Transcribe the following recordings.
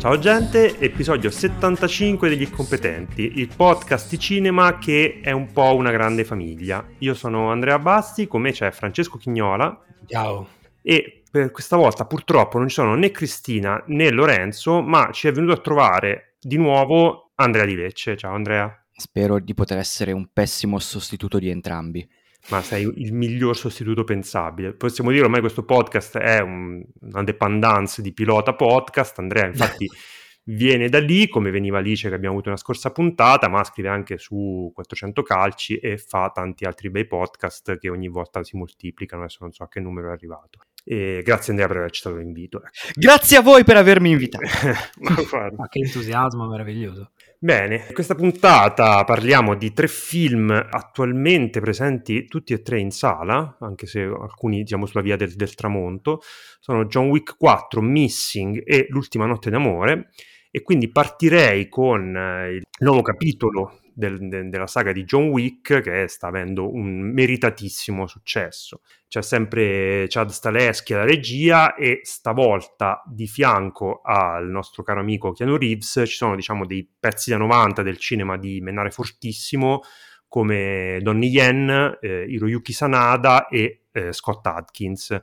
Ciao gente, episodio 75 degli Incompetenti, il podcast di cinema che è un po' una grande famiglia. Io sono Andrea Basti, con me c'è Francesco Chignola. Ciao. E per questa volta purtroppo non ci sono né Cristina né Lorenzo, ma ci è venuto a trovare di nuovo Andrea Di Lecce. Ciao Andrea. Spero di poter essere un pessimo sostituto di entrambi ma sei il miglior sostituto pensabile. Possiamo dire ormai questo podcast è un, una dependance di pilota podcast. Andrea, infatti, viene da lì, come veniva Alice che abbiamo avuto una scorsa puntata, ma scrive anche su 400 calci e fa tanti altri bei podcast che ogni volta si moltiplicano. Adesso non so a che numero è arrivato. E grazie Andrea per aver accettato l'invito. Ecco. Grazie a voi per avermi invitato. ma, ma che entusiasmo meraviglioso. Bene, in questa puntata parliamo di tre film attualmente presenti tutti e tre in sala, anche se alcuni diciamo sulla via del, del tramonto. Sono John Wick 4, Missing e L'ultima notte d'amore. E quindi partirei con eh, il nuovo capitolo del, de, della saga di John Wick che sta avendo un meritatissimo successo. C'è sempre Chad Staleschi alla regia e stavolta di fianco al nostro caro amico Keanu Reeves ci sono diciamo dei pezzi da 90 del cinema di Menare Fortissimo come Donnie Yen, eh, Hiroyuki Sanada e eh, Scott Adkins.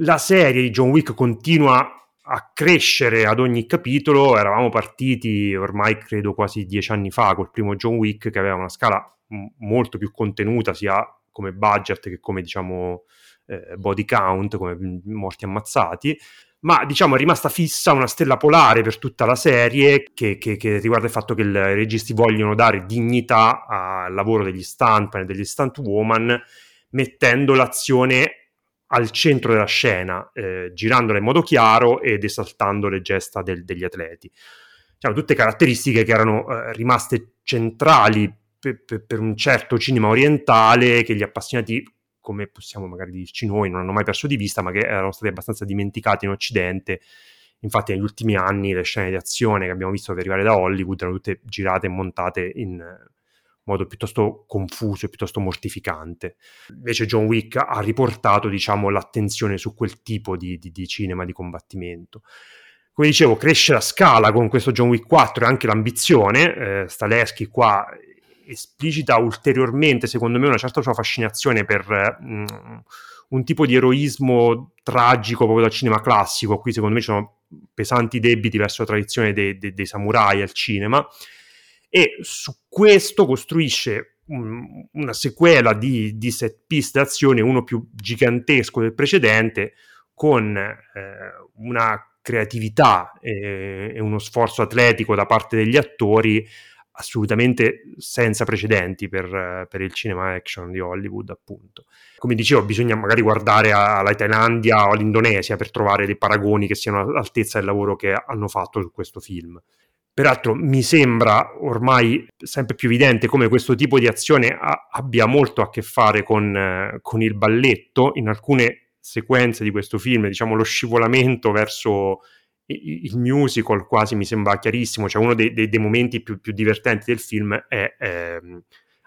La serie di John Wick continua a crescere ad ogni capitolo. Eravamo partiti ormai credo quasi dieci anni fa col primo John Wick che aveva una scala m- molto più contenuta sia come budget che come diciamo eh, body count, come morti ammazzati. Ma diciamo è rimasta fissa una stella polare per tutta la serie che, che, che riguarda il fatto che i registi vogliono dare dignità al lavoro degli stuntman e degli stunt woman mettendo l'azione al centro della scena, eh, girandola in modo chiaro ed esaltando le gesta del, degli atleti. Diciamo, tutte caratteristiche che erano eh, rimaste centrali per, per, per, un certo cinema orientale che gli appassionati, come possiamo magari dirci noi, non hanno mai perso di vista, ma che erano stati abbastanza dimenticati in Occidente. Infatti negli ultimi anni le scene di azione che abbiamo visto arrivare da Hollywood erano tutte girate e montate in modo piuttosto confuso e piuttosto mortificante. Invece John Wick ha riportato, diciamo, l'attenzione su quel tipo di, di, di cinema di combattimento. Come dicevo, cresce la scala con questo John Wick 4 e anche l'ambizione. Eh, Staleschi qua esplicita ulteriormente, secondo me, una certa sua fascinazione per mm, un tipo di eroismo tragico proprio dal cinema classico. Qui, secondo me, ci sono pesanti debiti verso la tradizione dei, dei, dei samurai al cinema e su questo costruisce un, una sequela di, di set piece d'azione, uno più gigantesco del precedente, con eh, una creatività e, e, uno sforzo atletico da parte degli attori assolutamente senza precedenti per, per, il cinema action di Hollywood, appunto. Come dicevo, bisogna magari guardare alla Thailandia o all'Indonesia per trovare dei paragoni che siano all'altezza del lavoro che hanno fatto su questo film. Peraltro mi sembra ormai sempre più evidente come questo tipo di azione a- abbia molto a che fare con, eh, con, il balletto. In alcune sequenze di questo film, diciamo, lo scivolamento verso il, musical quasi mi sembra chiarissimo. Cioè uno dei, dei, dei momenti più, più, divertenti del film è, è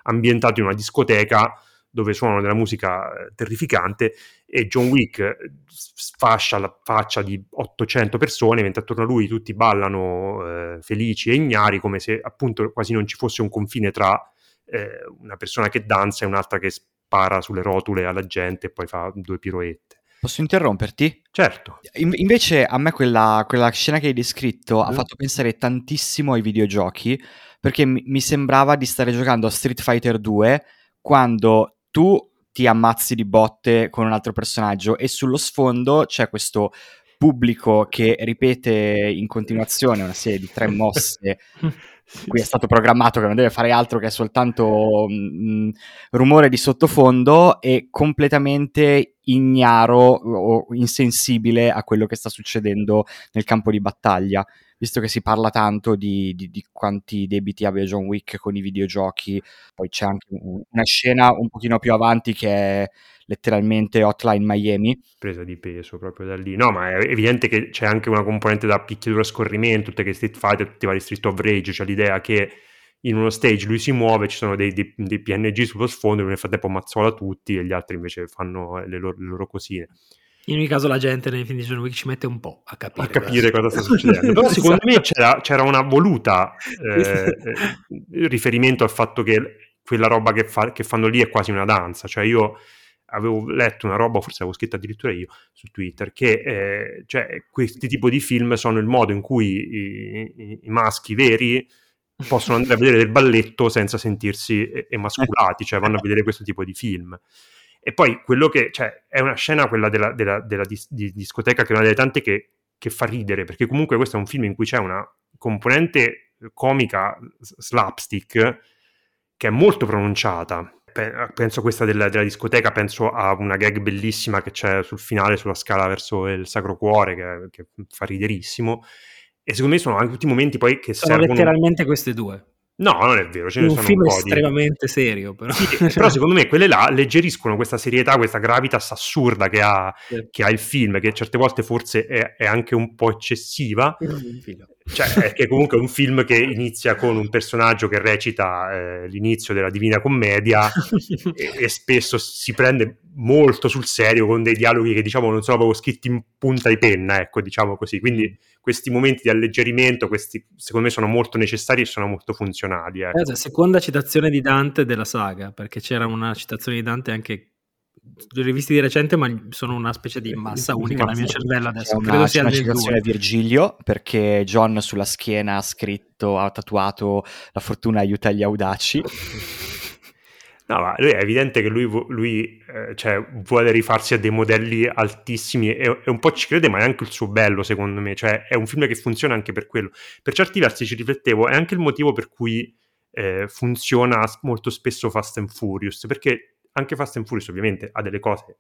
ambientato in una discoteca dove suonano della musica eh, terrificante e John Wick eh, sfascia la faccia di 800 persone mentre attorno a lui tutti ballano eh, felici e ignari come se appunto quasi non ci fosse un confine tra eh, una persona che danza e un'altra che spara sulle rotule alla gente e poi fa due piroette. Posso interromperti? Certo. In- invece a me quella, quella, scena che hai descritto mm. ha fatto pensare tantissimo ai videogiochi perché mi, mi sembrava di stare giocando a Street Fighter 2 quando tu ti ammazzi di botte con un altro personaggio e sullo sfondo c'è questo pubblico che ripete in continuazione una serie di tre mosse cui è stato programmato che non deve fare altro che soltanto mh, mm, rumore di sottofondo e completamente ignaro o insensibile a quello che sta succedendo nel campo di battaglia visto che si parla tanto di, di, di, quanti debiti abbia John Wick con i videogiochi, poi c'è anche una scena un pochino più avanti che è letteralmente Hotline Miami. Presa di peso proprio da lì. No, ma è evidente che c'è anche una componente da picchiatura a scorrimento, tutte che Street Fighter, tutti i vari Street of Rage, cioè l'idea che in uno stage lui si muove, ci sono dei, dei, dei PNG sullo sfondo, nel frattempo ammazzola tutti e gli altri invece fanno le loro, le loro cosine. In ogni caso la gente nei film di John Wick ci mette un po' a capire, a capire cosa sta succedendo. Però secondo me c'era, c'era una voluta eh, eh, riferimento al fatto che quella roba che, fa, che, fanno lì è quasi una danza. Cioè io avevo letto una roba, forse l'avevo scritta addirittura io su Twitter, che eh, cioè, questi tipi di film sono il modo in cui i, i, i maschi veri possono andare a vedere del balletto senza sentirsi emasculati, cioè vanno a vedere questo tipo di film. E poi quello che, cioè, è una scena quella della, della, della dis, di discoteca che è una delle tante che, che, fa ridere, perché comunque questo è un film in cui c'è una componente comica slapstick che è molto pronunciata. Penso a questa della, della, discoteca, penso a una gag bellissima che c'è sul finale, sulla scala verso il Sacro Cuore, che, che fa riderissimo. E secondo me sono anche tutti i momenti poi che sono servono... letteralmente queste due. No, non è vero, ce ne un sono film un po' estremamente di... serio, però. Sì, però secondo me quelle là alleggeriscono questa serietà, questa gravitas assurda che ha, sì. che ha il film, che certe volte forse è, è anche un po' eccessiva. Cioè, è che comunque è un film che inizia con un personaggio che recita eh, l'inizio della Divina Commedia e, e, spesso si prende molto sul serio con dei dialoghi che diciamo non sono proprio scritti in punta di penna, ecco, diciamo così. Quindi questi momenti di alleggerimento, questi secondo me sono molto necessari e sono molto funzionali. Ecco. Eh, seconda citazione di Dante della saga, perché c'era una citazione di Dante anche li ho rivisti di recente, ma sono una specie di massa unica nel mio cervello adesso. C'è una, c'è una citazione di Virgilio, perché John sulla schiena ha scritto, ha tatuato la fortuna aiuta gli audaci. No, ma è evidente che lui, lui eh, cioè, vuole rifarsi a dei modelli altissimi e, e, un po' ci crede, ma è anche il suo bello, secondo me. Cioè, è un film che funziona anche per quello. Per certi versi ci riflettevo, è anche il motivo per cui eh, funziona molto spesso Fast and Furious, perché anche Fast and Furious ovviamente ha delle cose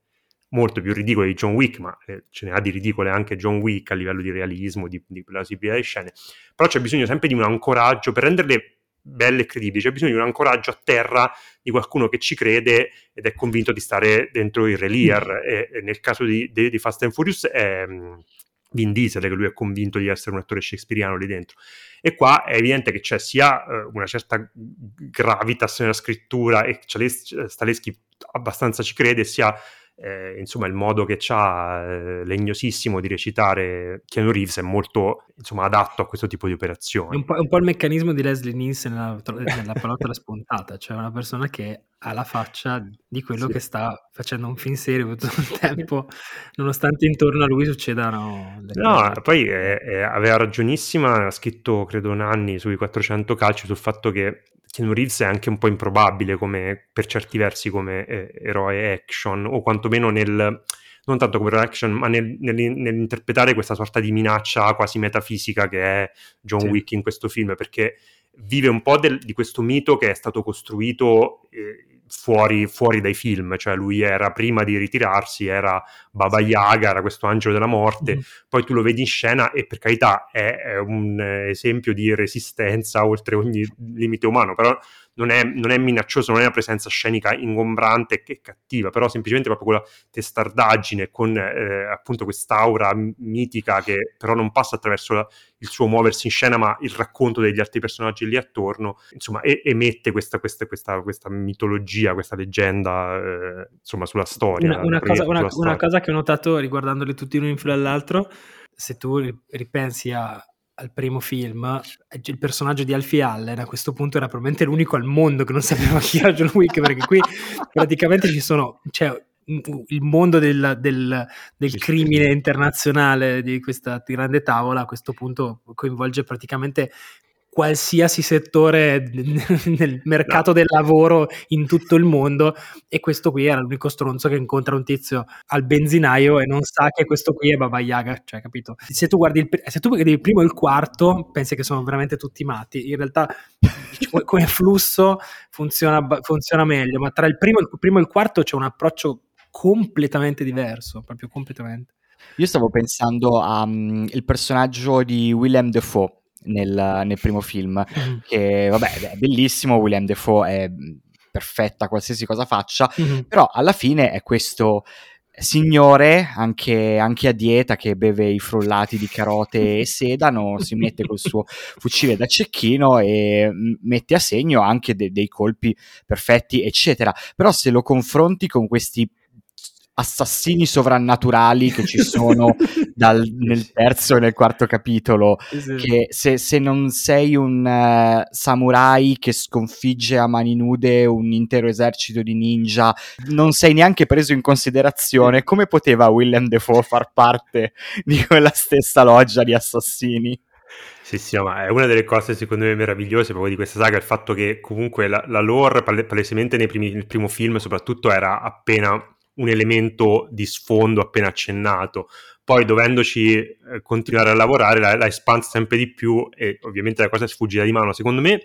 molto più ridicole di John Wick, ma eh, ce ne ha di ridicole anche John Wick a livello di realismo, di, di plausibilità di scene, però c'è bisogno sempre di un ancoraggio per renderle belle e credibili, c'è bisogno di un ancoraggio a terra di qualcuno che ci crede ed è convinto di stare dentro il relier. Mm. e, e, nel caso di, di, di, Fast and Furious è mm, Vin Diesel che lui è convinto di essere un attore shakespeariano lì dentro. E qua è evidente che c'è sia uh, una certa gravitas nella scrittura e Staleschi abbastanza ci crede sia eh, insomma il modo che ha eh, legnosissimo di recitare Keanu Reeves è molto insomma, adatto a questo tipo di operazioni. È un po', un po il meccanismo di Leslie Nielsen nella, nella pallottola spuntata, cioè una persona che ha la faccia di quello sì. che sta facendo un film serio tutto il tempo, nonostante intorno a lui succedano... no, cose. poi eh, eh, aveva ragionissima, ha scritto credo Nanni sui 400 calci sul fatto che Keanu Reeves è anche un po' improbabile come, per certi versi come eh, eroe action, o quantomeno nel, non tanto come eroe action, ma nel, nel, nell'interpretare questa sorta di minaccia quasi metafisica che è John sì. Wick in questo film, perché vive un po' del, di questo mito che è stato costruito eh, fuori, fuori, dai film, cioè lui era prima di ritirarsi, era Baba Yaga, era questo angelo della morte, mm. poi tu lo vedi in scena e per carità è, è un esempio di resistenza oltre ogni limite umano, però non è, non è, minaccioso, non è una presenza scenica ingombrante e cattiva, però semplicemente proprio quella testardaggine con eh, appunto quest'aura mitica che però non passa attraverso la, il suo muoversi in scena, ma il racconto degli altri personaggi lì attorno, insomma, e, emette questa, questa, questa, questa, mitologia, questa leggenda, eh, insomma, sulla storia. Una, una, cosa, una, una cosa che ho notato riguardandoli tutti l'uno in fila all'altro, se tu ripensi a al primo film, il personaggio di Alfie Allen a questo punto era probabilmente l'unico al mondo che non sapeva chi era John Wick, perché qui praticamente ci sono, cioè, il mondo del, del, del crimine internazionale di questa grande tavola a questo punto coinvolge praticamente qualsiasi settore nel mercato del lavoro in tutto il mondo e questo qui era l'unico stronzo che incontra un tizio al benzinaio e non sa che questo qui è Baba Yaga, cioè capito? Se tu guardi il, se tu guardi il primo e il quarto pensi che sono veramente tutti matti, in realtà come flusso funziona, funziona meglio, ma tra il primo, il primo e il quarto c'è un approccio completamente diverso, proprio completamente. Io stavo pensando al um, personaggio di Willem Dafoe nel, nel primo film, mm-hmm. che vabbè è bellissimo, Willem Dafoe è perfetta qualsiasi cosa faccia, mm-hmm. però alla fine è questo signore, anche, anche, a dieta, che beve i frullati di carote e sedano, si mette col suo fucile da cecchino e mette a segno anche de- dei colpi perfetti, eccetera. Però se lo confronti con questi assassini sovrannaturali che ci sono dal, nel terzo e nel quarto capitolo. Sì. Che se, se, non sei un uh, samurai che sconfigge a mani nude un intero esercito di ninja, non sei neanche preso in considerazione. Come poteva Willem Defoe far parte di quella stessa loggia di assassini? Sì, sì, ma è una delle cose secondo me meravigliose proprio di questa saga, il fatto che comunque la, la lore palesemente nei primi, nel primo film soprattutto era appena un elemento di sfondo appena accennato poi dovendoci eh, continuare a lavorare l'ha, l'ha espansa sempre di più e ovviamente la cosa è sfuggita di mano. Secondo me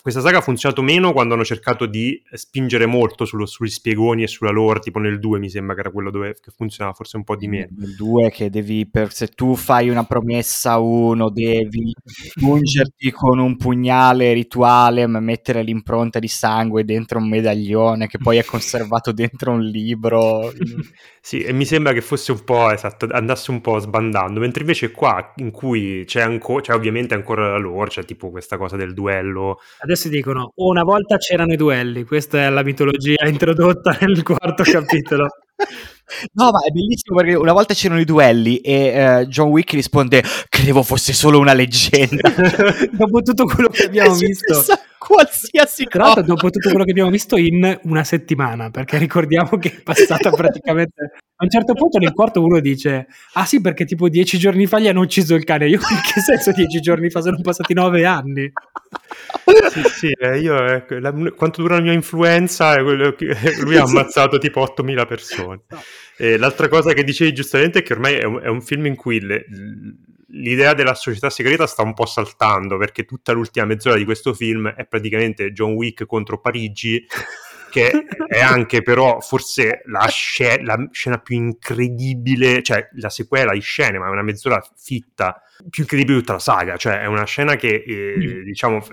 questa saga ha funzionato meno quando hanno cercato di spingere molto sullo, sugli spiegoni e sulla lore, tipo nel 2 mi sembra che era quello dove funzionava forse un po' di meno. Nel 2 che devi, per, se tu fai una promessa a uno, devi pungerti con un pugnale rituale, mettere l'impronta di sangue dentro un medaglione che poi è conservato dentro un libro. sì, e mi sembra che fosse un po' esatto, andasse un po' sbandando, mentre invece qua in cui c'è, anco, c'è ovviamente ancora la lore, c'è tipo questa cosa del duello. Adesso dicono, una volta c'erano i duelli, questa è la mitologia introdotta nel quarto capitolo. No, ma è bellissimo perché una volta c'erano i duelli e uh, John Wick risponde: Credevo fosse solo una leggenda. dopo tutto quello che abbiamo visto, qualsiasi cosa. dopo tutto quello che abbiamo visto in una settimana, perché ricordiamo che è passata praticamente. A un certo punto nel quarto uno dice: Ah sì, perché tipo dieci giorni fa gli hanno ucciso il cane. Io in che senso dieci giorni fa? Sono passati nove anni. sì, sì, eh, io, eh, la, quanto dura la mia influenza? Lui ha ammazzato tipo 8.000 persone. No. E l'altra cosa che dicevi giustamente è che ormai è un, è un film in cui le, l'idea della società segreta sta un po' saltando perché tutta l'ultima mezz'ora di questo film è praticamente John Wick contro Parigi che è anche però forse la, sc- la, scena più incredibile, cioè la sequela di scene, ma è una mezz'ora fitta, più incredibile di tutta la saga, cioè è una scena che eh, mm. diciamo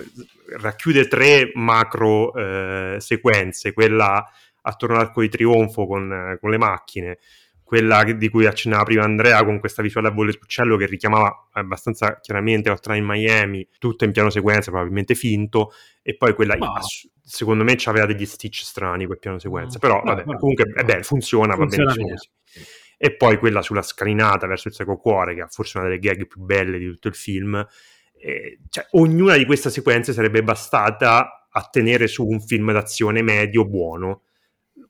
racchiude tre macro eh, sequenze, quella attorno all'arco di trionfo con, con le macchine, quella di cui accennava prima Andrea con questa visuale a volle d'uccello che richiamava abbastanza chiaramente Hot in Miami, tutto in piano sequenza, probabilmente finto, e poi quella Ma... secondo me aveva degli stitch strani quel piano sequenza, mm. però vabbè, no, comunque no. bene, funziona, funziona, va così. E poi quella sulla scalinata verso il Seco Cuore, che è forse una delle gag più belle di tutto il film. E, cioè, ognuna di queste sequenze sarebbe bastata a tenere su un film d'azione medio buono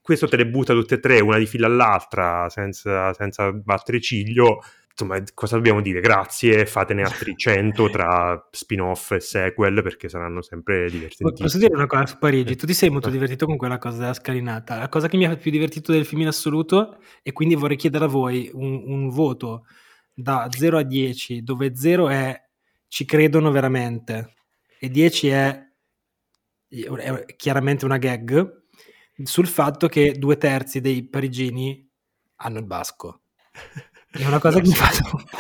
questo te le butta tutte e tre, una di fila all'altra, senza, senza battere ciglio. Insomma, cosa dobbiamo dire? Grazie, fatene altri 100 tra spin-off e sequel perché saranno sempre divertenti. Posso dire una cosa su Parigi? Tu ti sei molto divertito con quella cosa della scalinata. La cosa che mi ha più divertito del film in assoluto, e quindi vorrei chiedere a voi un, un voto da 0 a 10, dove 0 è ci credono veramente e 10 è, è chiaramente una gag sul fatto che due terzi dei parigini hanno il basco. È una cosa che mi fa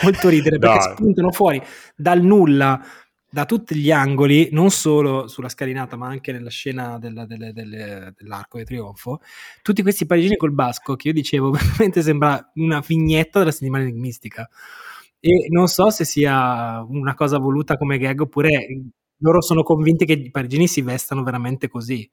molto ridere perché Dai. spuntano fuori dal nulla, da tutti gli angoli, non solo sulla scalinata, ma anche nella scena della, delle, delle, dell'arco di trionfo. Tutti questi parigini col basco che io dicevo veramente sembra una vignetta della settimana enigmistica. E non so se sia una cosa voluta come gag oppure loro sono convinti che i parigini si vestano veramente così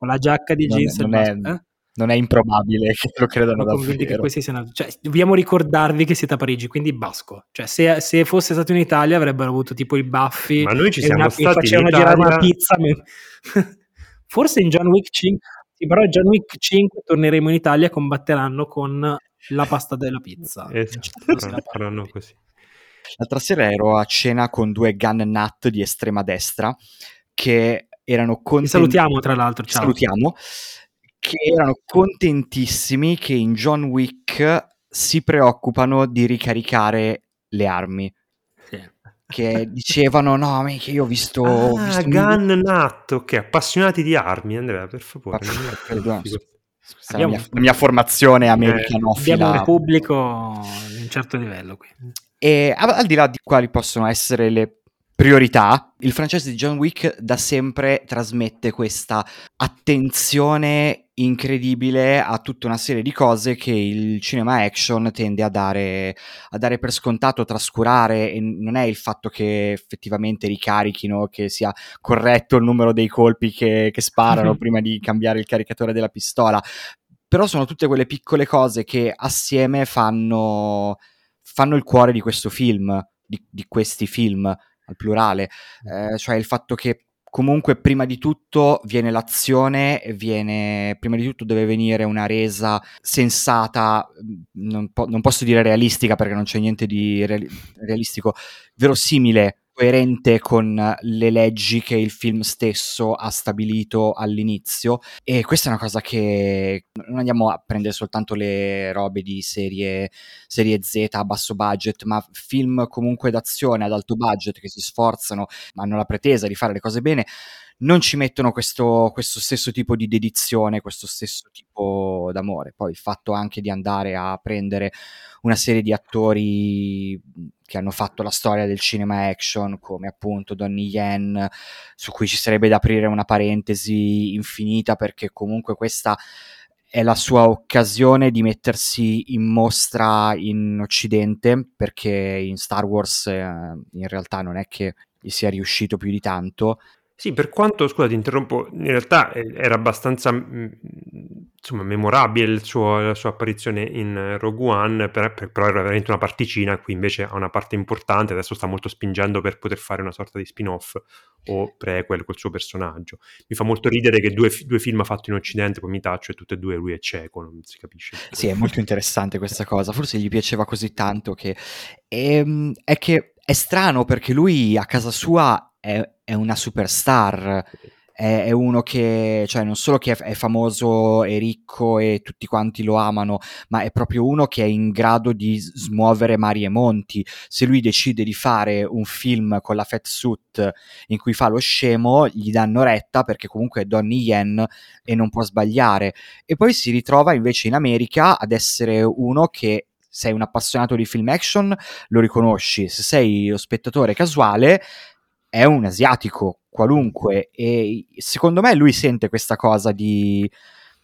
con la giacca di jeans non, è, non, è, eh? non è, improbabile che lo credano davvero. Che questi siano, cioè, dobbiamo ricordarvi che siete a Parigi, quindi basco. Cioè, se, se, fosse stato in Italia avrebbero avuto tipo i baffi Ma noi ci siamo una, stati facevano girare una pizza. Forse in John Wick 5, sì, però in John Wick 5 torneremo in Italia e combatteranno con la pasta della pizza. Esatto, faranno così. L'altra sera ero a cena con due gun nut di estrema destra che erano contenti. salutiamo tra l'altro, ciao. Salutiamo. Che erano contentissimi che in John Wick si preoccupano di ricaricare le armi. Che dicevano: No, che io ho visto. Ah, visto Gun un... Nut, ok, appassionati di armi, Andrea, per favore. Abbiamo... La mia, la mia formazione americanofila. Abbiamo un pubblico certo livello. Quindi. E al di là di quali possono essere le priorità, il francese di John Wick da sempre trasmette questa attenzione incredibile a tutta una serie di cose che il cinema action tende a dare, a dare per scontato, trascurare e non è il fatto che effettivamente ricarichino, che sia corretto il numero dei colpi che, che sparano prima di cambiare il caricatore della pistola, però sono tutte quelle piccole cose che assieme fanno, fanno il cuore di questo film, di, di questi film al plurale, eh, cioè il fatto che comunque prima di tutto viene l'azione, viene, prima di tutto deve venire una resa sensata, non, po- non posso dire realistica perché non c'è niente di reali- realistico, verosimile coerente con le leggi che il film stesso ha stabilito all'inizio. E questa è una cosa che non andiamo a prendere soltanto le robe di serie, serie Z a basso budget ma film comunque d'azione ad alto budget che si sforzano ma hanno la pretesa di fare le cose bene non ci mettono questo, questo, stesso tipo di dedizione, questo stesso tipo d'amore. Poi il fatto anche di andare a prendere una serie di attori che hanno fatto la storia del cinema action, come appunto Donnie Yen, su cui ci sarebbe da aprire una parentesi infinita, perché comunque questa è la sua occasione di mettersi in mostra in Occidente, perché in Star Wars eh, in realtà non è che gli sia riuscito più di tanto, sì, per quanto, scusa, ti interrompo, in realtà eh, era abbastanza mm, insomma, memorabile suo, la sua apparizione in Rogue One, per, per, però era veramente una particina, qui invece ha una parte importante, adesso sta molto spingendo per poter fare una sorta di spin-off o prequel col suo personaggio. Mi fa molto ridere che due, due film fatti in Occidente, poi mi taccio e tutte e due lui è cieco, non si capisce. Sì, è molto interessante questa cosa, forse gli piaceva così tanto che... Ehm, è che è strano perché lui a casa sua è, è una superstar, è, uno che, cioè, non solo che è, famoso e ricco e tutti quanti lo amano, ma è proprio uno che è in grado di smuovere mari e monti. Se lui decide di fare un film con la fat suit in cui fa lo scemo, gli danno retta perché comunque è Donnie Yen e non può sbagliare. E poi si ritrova invece in America ad essere uno che sei un appassionato di film action, lo riconosci. Se sei lo spettatore casuale, è un asiatico qualunque e secondo me lui sente questa cosa di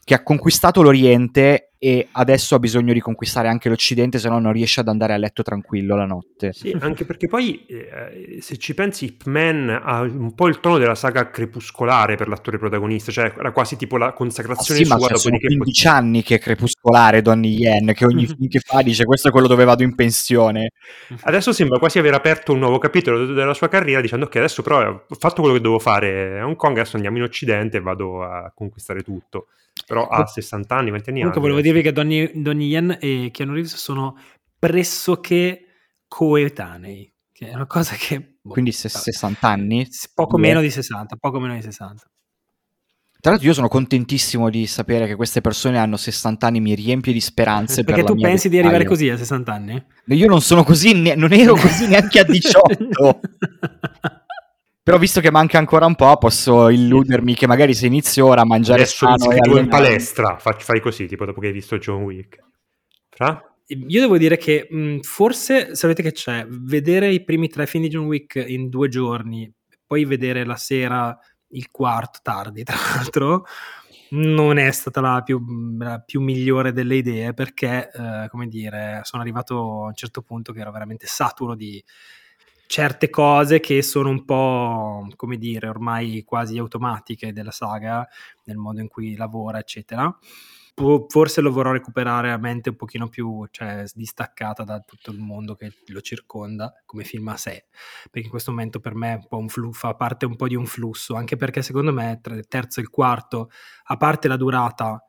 che ha conquistato l'Oriente e adesso ha bisogno di conquistare anche l'Occidente, se no non riesce ad andare a letto tranquillo la notte. Sì, anche perché poi eh, se ci pensi Ip Man ha un po' il tono della saga crepuscolare per l'attore protagonista, cioè era quasi tipo la consacrazione ah, sì, sua ma sono 15 pot- anni che è crepuscolare Donnie Yen, che ogni film che fa dice questo è quello dove vado in pensione. Adesso sembra quasi aver aperto un nuovo capitolo della sua carriera dicendo ok adesso però ho fatto quello che devo fare a Hong Kong, adesso andiamo in Occidente e vado a conquistare tutto però ha 60 anni, 20 anni. Comunque volevo dirvi che Donnie, Donnie Yen e Keanu Reeves sono pressoché coetanei, che è una cosa che... Boh, Quindi 60 anni? Poco meno di 60, poco meno di 60. Tra l'altro io sono contentissimo di sapere che queste persone hanno 60 anni, mi riempie di speranze. Perché per tu pensi di arrivare così a 60 anni? Io non sono così, ne- non ero così neanche a 18. Però visto che manca ancora un po', posso illudermi che magari se inizio ora a mangiare Adesso sano e in palestra, fai, fai così, tipo dopo che hai visto John Wick. Fra? Io devo dire che mh, forse, sapete che c'è, vedere i primi tre film di John Wick in due giorni, poi vedere la sera il quarto tardi, tra l'altro, non è stata la più, la più migliore delle idee perché, eh, come dire, sono arrivato a un certo punto che ero veramente saturo di certe cose che sono un po', come dire, ormai quasi automatiche della saga, nel modo in cui lavora, eccetera. Forse lo vorrò recuperare a mente un pochino più cioè, distaccata da tutto il mondo che lo circonda come film a sé, perché in questo momento per me flu- fa parte un po' di un flusso, anche perché secondo me tra il terzo e il quarto, a parte la durata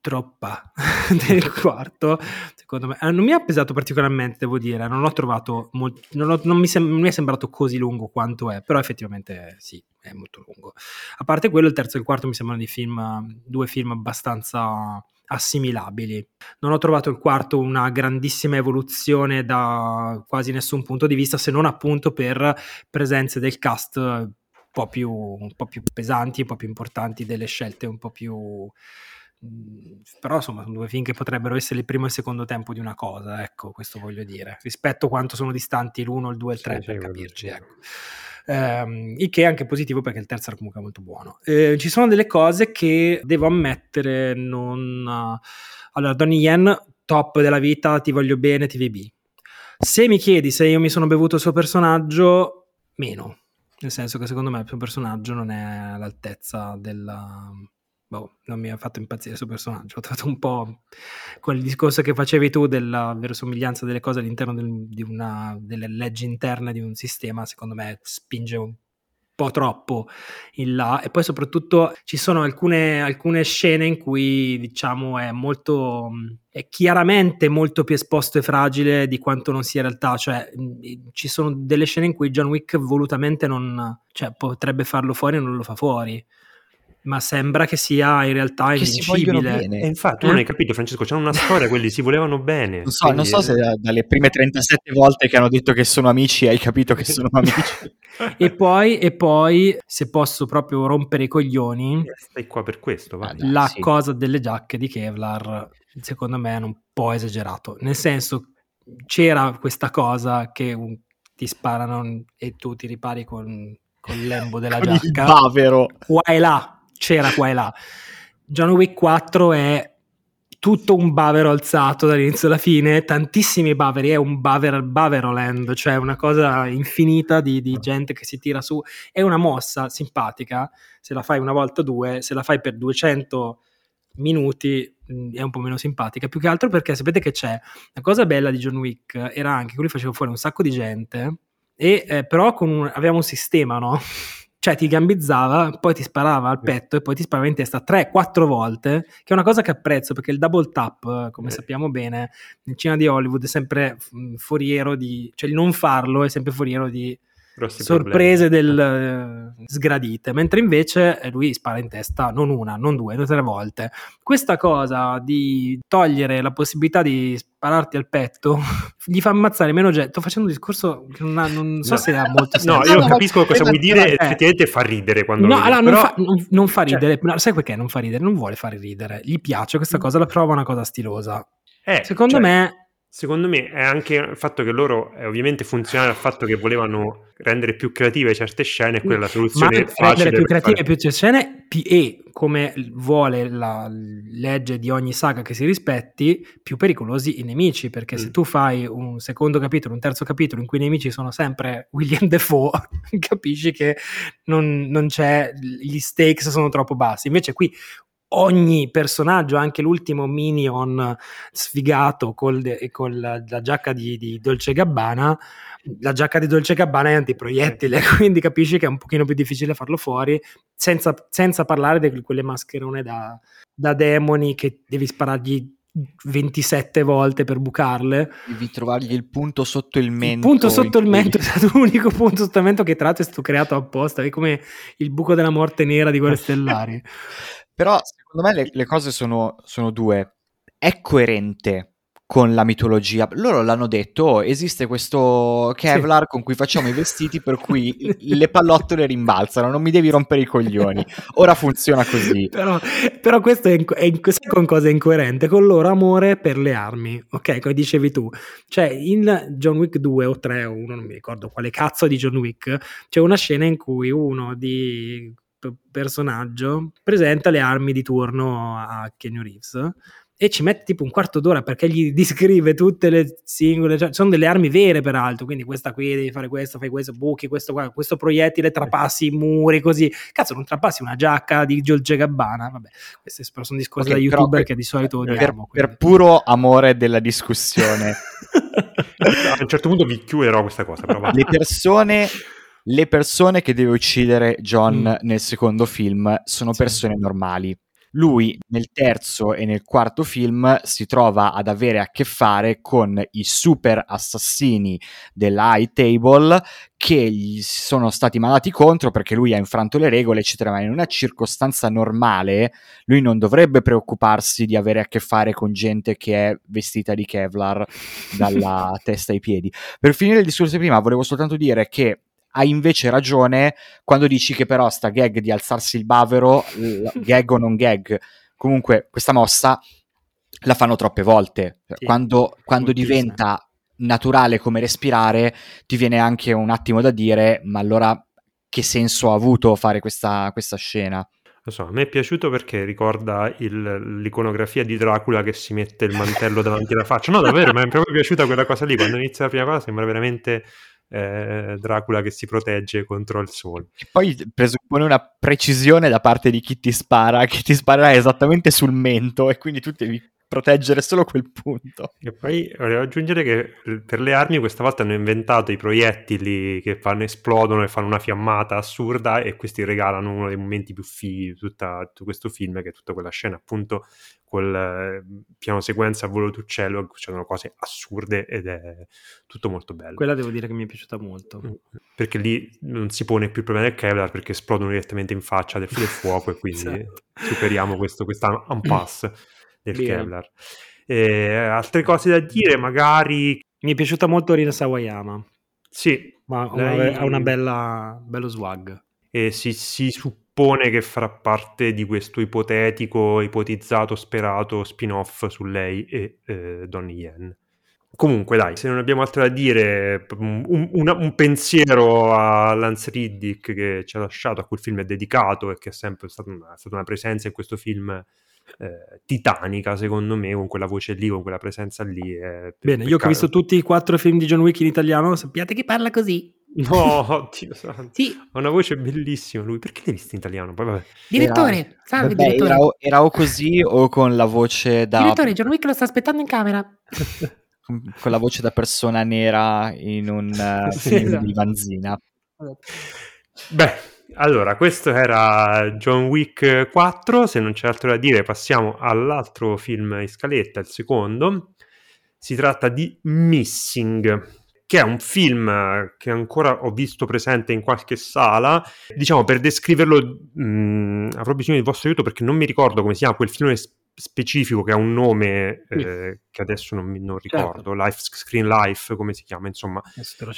troppa del quarto secondo me. Eh, non mi ha pesato particolarmente devo dire. Non l'ho trovato molto, non, ho, non, mi sem- non, mi è sembrato così lungo quanto è però effettivamente sì è molto lungo. A parte quello il terzo e il quarto mi sembrano di film due film abbastanza assimilabili. Non ho trovato il quarto una grandissima evoluzione da quasi nessun punto di vista se non appunto per presenze del cast un po' più, un po più pesanti un po' più importanti delle scelte un po' più però insomma sono due film che potrebbero essere il primo e il secondo tempo di una cosa, ecco, questo voglio dire, rispetto a quanto sono distanti l'uno, il due e il tre, sì, per sì, capirci, ecco. Um, il che è anche positivo perché il terzo era comunque molto buono. Eh, ci sono delle cose che devo ammettere non... Uh... Allora, Donnie Yen, top della vita, ti voglio bene, TVB. Se mi chiedi se io mi sono bevuto il suo personaggio, meno. Nel senso che secondo me il suo personaggio non è all'altezza della, boh, non mi ha fatto impazzire suo personaggio. Ho trovato un po' quel discorso che facevi tu della verosomiglianza delle cose all'interno del, di una, delle leggi interne di un sistema, secondo me spinge un po' troppo in là e poi soprattutto ci sono alcune, alcune scene in cui diciamo è molto è chiaramente molto più esposto e fragile di quanto non sia in realtà cioè ci sono delle scene in cui John Wick volutamente non cioè potrebbe farlo fuori e non lo fa fuori ma sembra che sia in realtà che invincibile. E infatti, tu non hai eh? capito, Francesco, c'hanno una storia, quelli si volevano bene. Non so, non so se dalle prime 37 volte che hanno detto che sono amici hai capito che sono amici. e, poi, e poi, se posso proprio rompere i coglioni, eh, stai qua per questo. Vai. La sì. cosa delle giacche di Kevlar, secondo me, è un po' esagerato. Nel senso, c'era questa cosa che un, ti sparano e tu ti ripari con, con l'embo della con giacca. Il bavero. Qua e là c'era qua e là. John Wick 4 è tutto un bavero alzato dall'inizio alla fine, tantissimi baveri, è un baver, baveroland, cioè una cosa infinita di, di, gente che si tira su. È una mossa simpatica, se la fai una volta o due, se la fai per 200 minuti è un po' meno simpatica, più che altro perché sapete che c'è, la cosa bella di John Wick era anche che lui faceva fuori un sacco di gente, e, eh, però un, aveva un sistema, no? Cioè ti gambizzava, poi ti sparava al petto e poi ti sparava in testa 3-4 volte, che è una cosa che apprezzo perché il double tap, come eh. sappiamo bene, nel cinema di Hollywood è sempre foriero di, cioè il non farlo è sempre foriero di Grossi sorprese del, uh, sgradite, mentre invece eh, lui spara in testa non una, non due, due tre volte. Questa cosa di togliere la possibilità di spararti al petto gli fa ammazzare meno gente. Sto facendo un discorso che non, ha, non so no. se ha molto senso. No, io no, capisco no, cosa vuoi dire, eh. effettivamente fa ridere quando No, allora, però... non, fa, non, non, fa, cioè ridere, cioè... sai perché non fa ridere? Non vuole fare ridere, gli piace questa mm. cosa, la trova una cosa stilosa. Eh, Secondo cioè... me Secondo me è anche il fatto che loro è ovviamente funzionale al fatto che volevano rendere più creative certe scene, quella è la soluzione Ma facile. Rendere più creative fare... più scene e come vuole la legge di ogni saga che si rispetti, più pericolosi i nemici, perché mm. se tu fai un secondo capitolo, un terzo capitolo in cui i nemici sono sempre William Defoe, capisci che non, non c'è, gli stakes sono troppo bassi. Invece qui ogni personaggio, anche l'ultimo minion sfigato con la, la, giacca di, di, Dolce Gabbana, la giacca di Dolce Gabbana è antiproiettile, quindi capisci che è un pochino più difficile farlo fuori, senza, senza parlare di quelle mascherone da, da demoni che devi sparargli 27 volte per bucarle. Devi trovargli il punto sotto il mento. Il punto sotto il mento è stato l'unico punto sotto il mento che tra l'altro è stato creato apposta, è come il buco della morte nera di quelle stellari. Però secondo me le, le cose sono, sono, due. È coerente con la mitologia. Loro l'hanno detto, oh, esiste questo Kevlar sì. con cui facciamo i vestiti per cui le pallottole rimbalzano, non mi devi rompere i coglioni. Ora funziona così. Però, però questo è, in, è in, con cosa è incoerente? Con il loro amore per le armi, ok? Come dicevi tu. Cioè, in John Wick 2 o 3 o 1, non mi ricordo quale cazzo di John Wick, c'è una scena in cui uno di personaggio presenta le armi di turno a Kenny Reeves e ci mette tipo un quarto d'ora perché gli descrive tutte le singole, cioè sono delle armi vere peraltro, quindi questa qui devi fare questo, fai questo, buchi, questo qua, questo proiettile trapassi i muri così, cazzo non trapassi una giacca di Giorgio Gabbana, vabbè, questi sono discorsi okay, da youtuber che di solito per, odiamo. Per, per puro amore della discussione. a un certo punto vi chiuderò questa cosa, però Le persone le persone che deve uccidere John mm. nel secondo film sono persone sì. normali. Lui nel terzo e nel quarto film si trova ad avere a che fare con i super assassini della High Table che gli sono stati mandati contro perché lui ha infranto le regole, eccetera. Ma in una circostanza normale lui non dovrebbe preoccuparsi di avere a che fare con gente che è vestita di Kevlar dalla testa ai piedi. Per finire il discorso prima, volevo soltanto dire che hai invece ragione quando dici che però sta gag di alzarsi il bavero, gag o non gag, comunque questa mossa la fanno troppe volte. Sì, quando, quando diventa naturale come respirare, ti viene anche un attimo da dire, ma allora che senso ha avuto fare questa, questa scena? Lo so, a me è piaciuto perché ricorda il- l'iconografia di Dracula che si mette il mantello davanti alla faccia. No, davvero, mi è proprio piaciuta quella cosa lì. Quando inizia la prima cosa sembra veramente eh, Dracula che si protegge contro il sole. Che poi presuppone una precisione da parte di chi ti spara, che ti sparerà esattamente sul mento e quindi tu devi proteggere solo quel punto. E poi volevo aggiungere che per le armi questa volta hanno inventato i proiettili che fanno, esplodono e fanno una fiammata assurda e questi regalano uno dei momenti più fighi di tutta- tutto questo film, che è tutta quella scena appunto col eh, piano sequenza a volo d'uccello, succedono cose assurde ed è tutto molto bello. Quella devo dire che mi è piaciuta molto. Mm, Perché lì non si pone più il problema del Kevlar perché esplodono direttamente in faccia del, fuoco e quindi Esatto. superiamo questo, questa impasse del Bene. Kevlar. E, altre cose da dire, magari Mi è piaciuta molto Rina Sawayama, sì, ma ha Lei- una, ha una bella bello swag. e si, si suppone che farà parte di questo ipotetico, ipotizzato, sperato spin-off su lei e eh, Donnie Yen. Comunque, dai, se non abbiamo altro da dire, un, un- una- un pensiero a Lance Riddick che ci ha lasciato, a cui il film è dedicato e che è sempre stata una, stata una presenza in questo film eh, titanica, secondo me, con quella voce lì, con quella presenza lì. è- Bene, io che ho visto tutti i quattro film di John Wick in italiano, sappiate che parla così. No, Dio santo. Sì, Ha una voce bellissima lui. Perché l'hai visto in italiano? Poi vabbè. direttore, salve Vabbè, direttore. era, o- era o così o con la voce da Direttore, John Wick lo sta aspettando in camera. con la voce da persona nera in un eh, Sì, film esatto. di Vanzina. Beh, allora, questo era John Wick 4. Se non c'è altro da dire, passiamo all'altro film in scaletta, il secondo. Si tratta di Missing, che è un film che ancora ho visto presente in qualche sala. Diciamo, per descriverlo, mh, avrò bisogno del vostro aiuto perché non mi ricordo come si chiama quel film specifico che ha un nome eh, che adesso non, non ricordo, Life, Screen Life, come si chiama, insomma.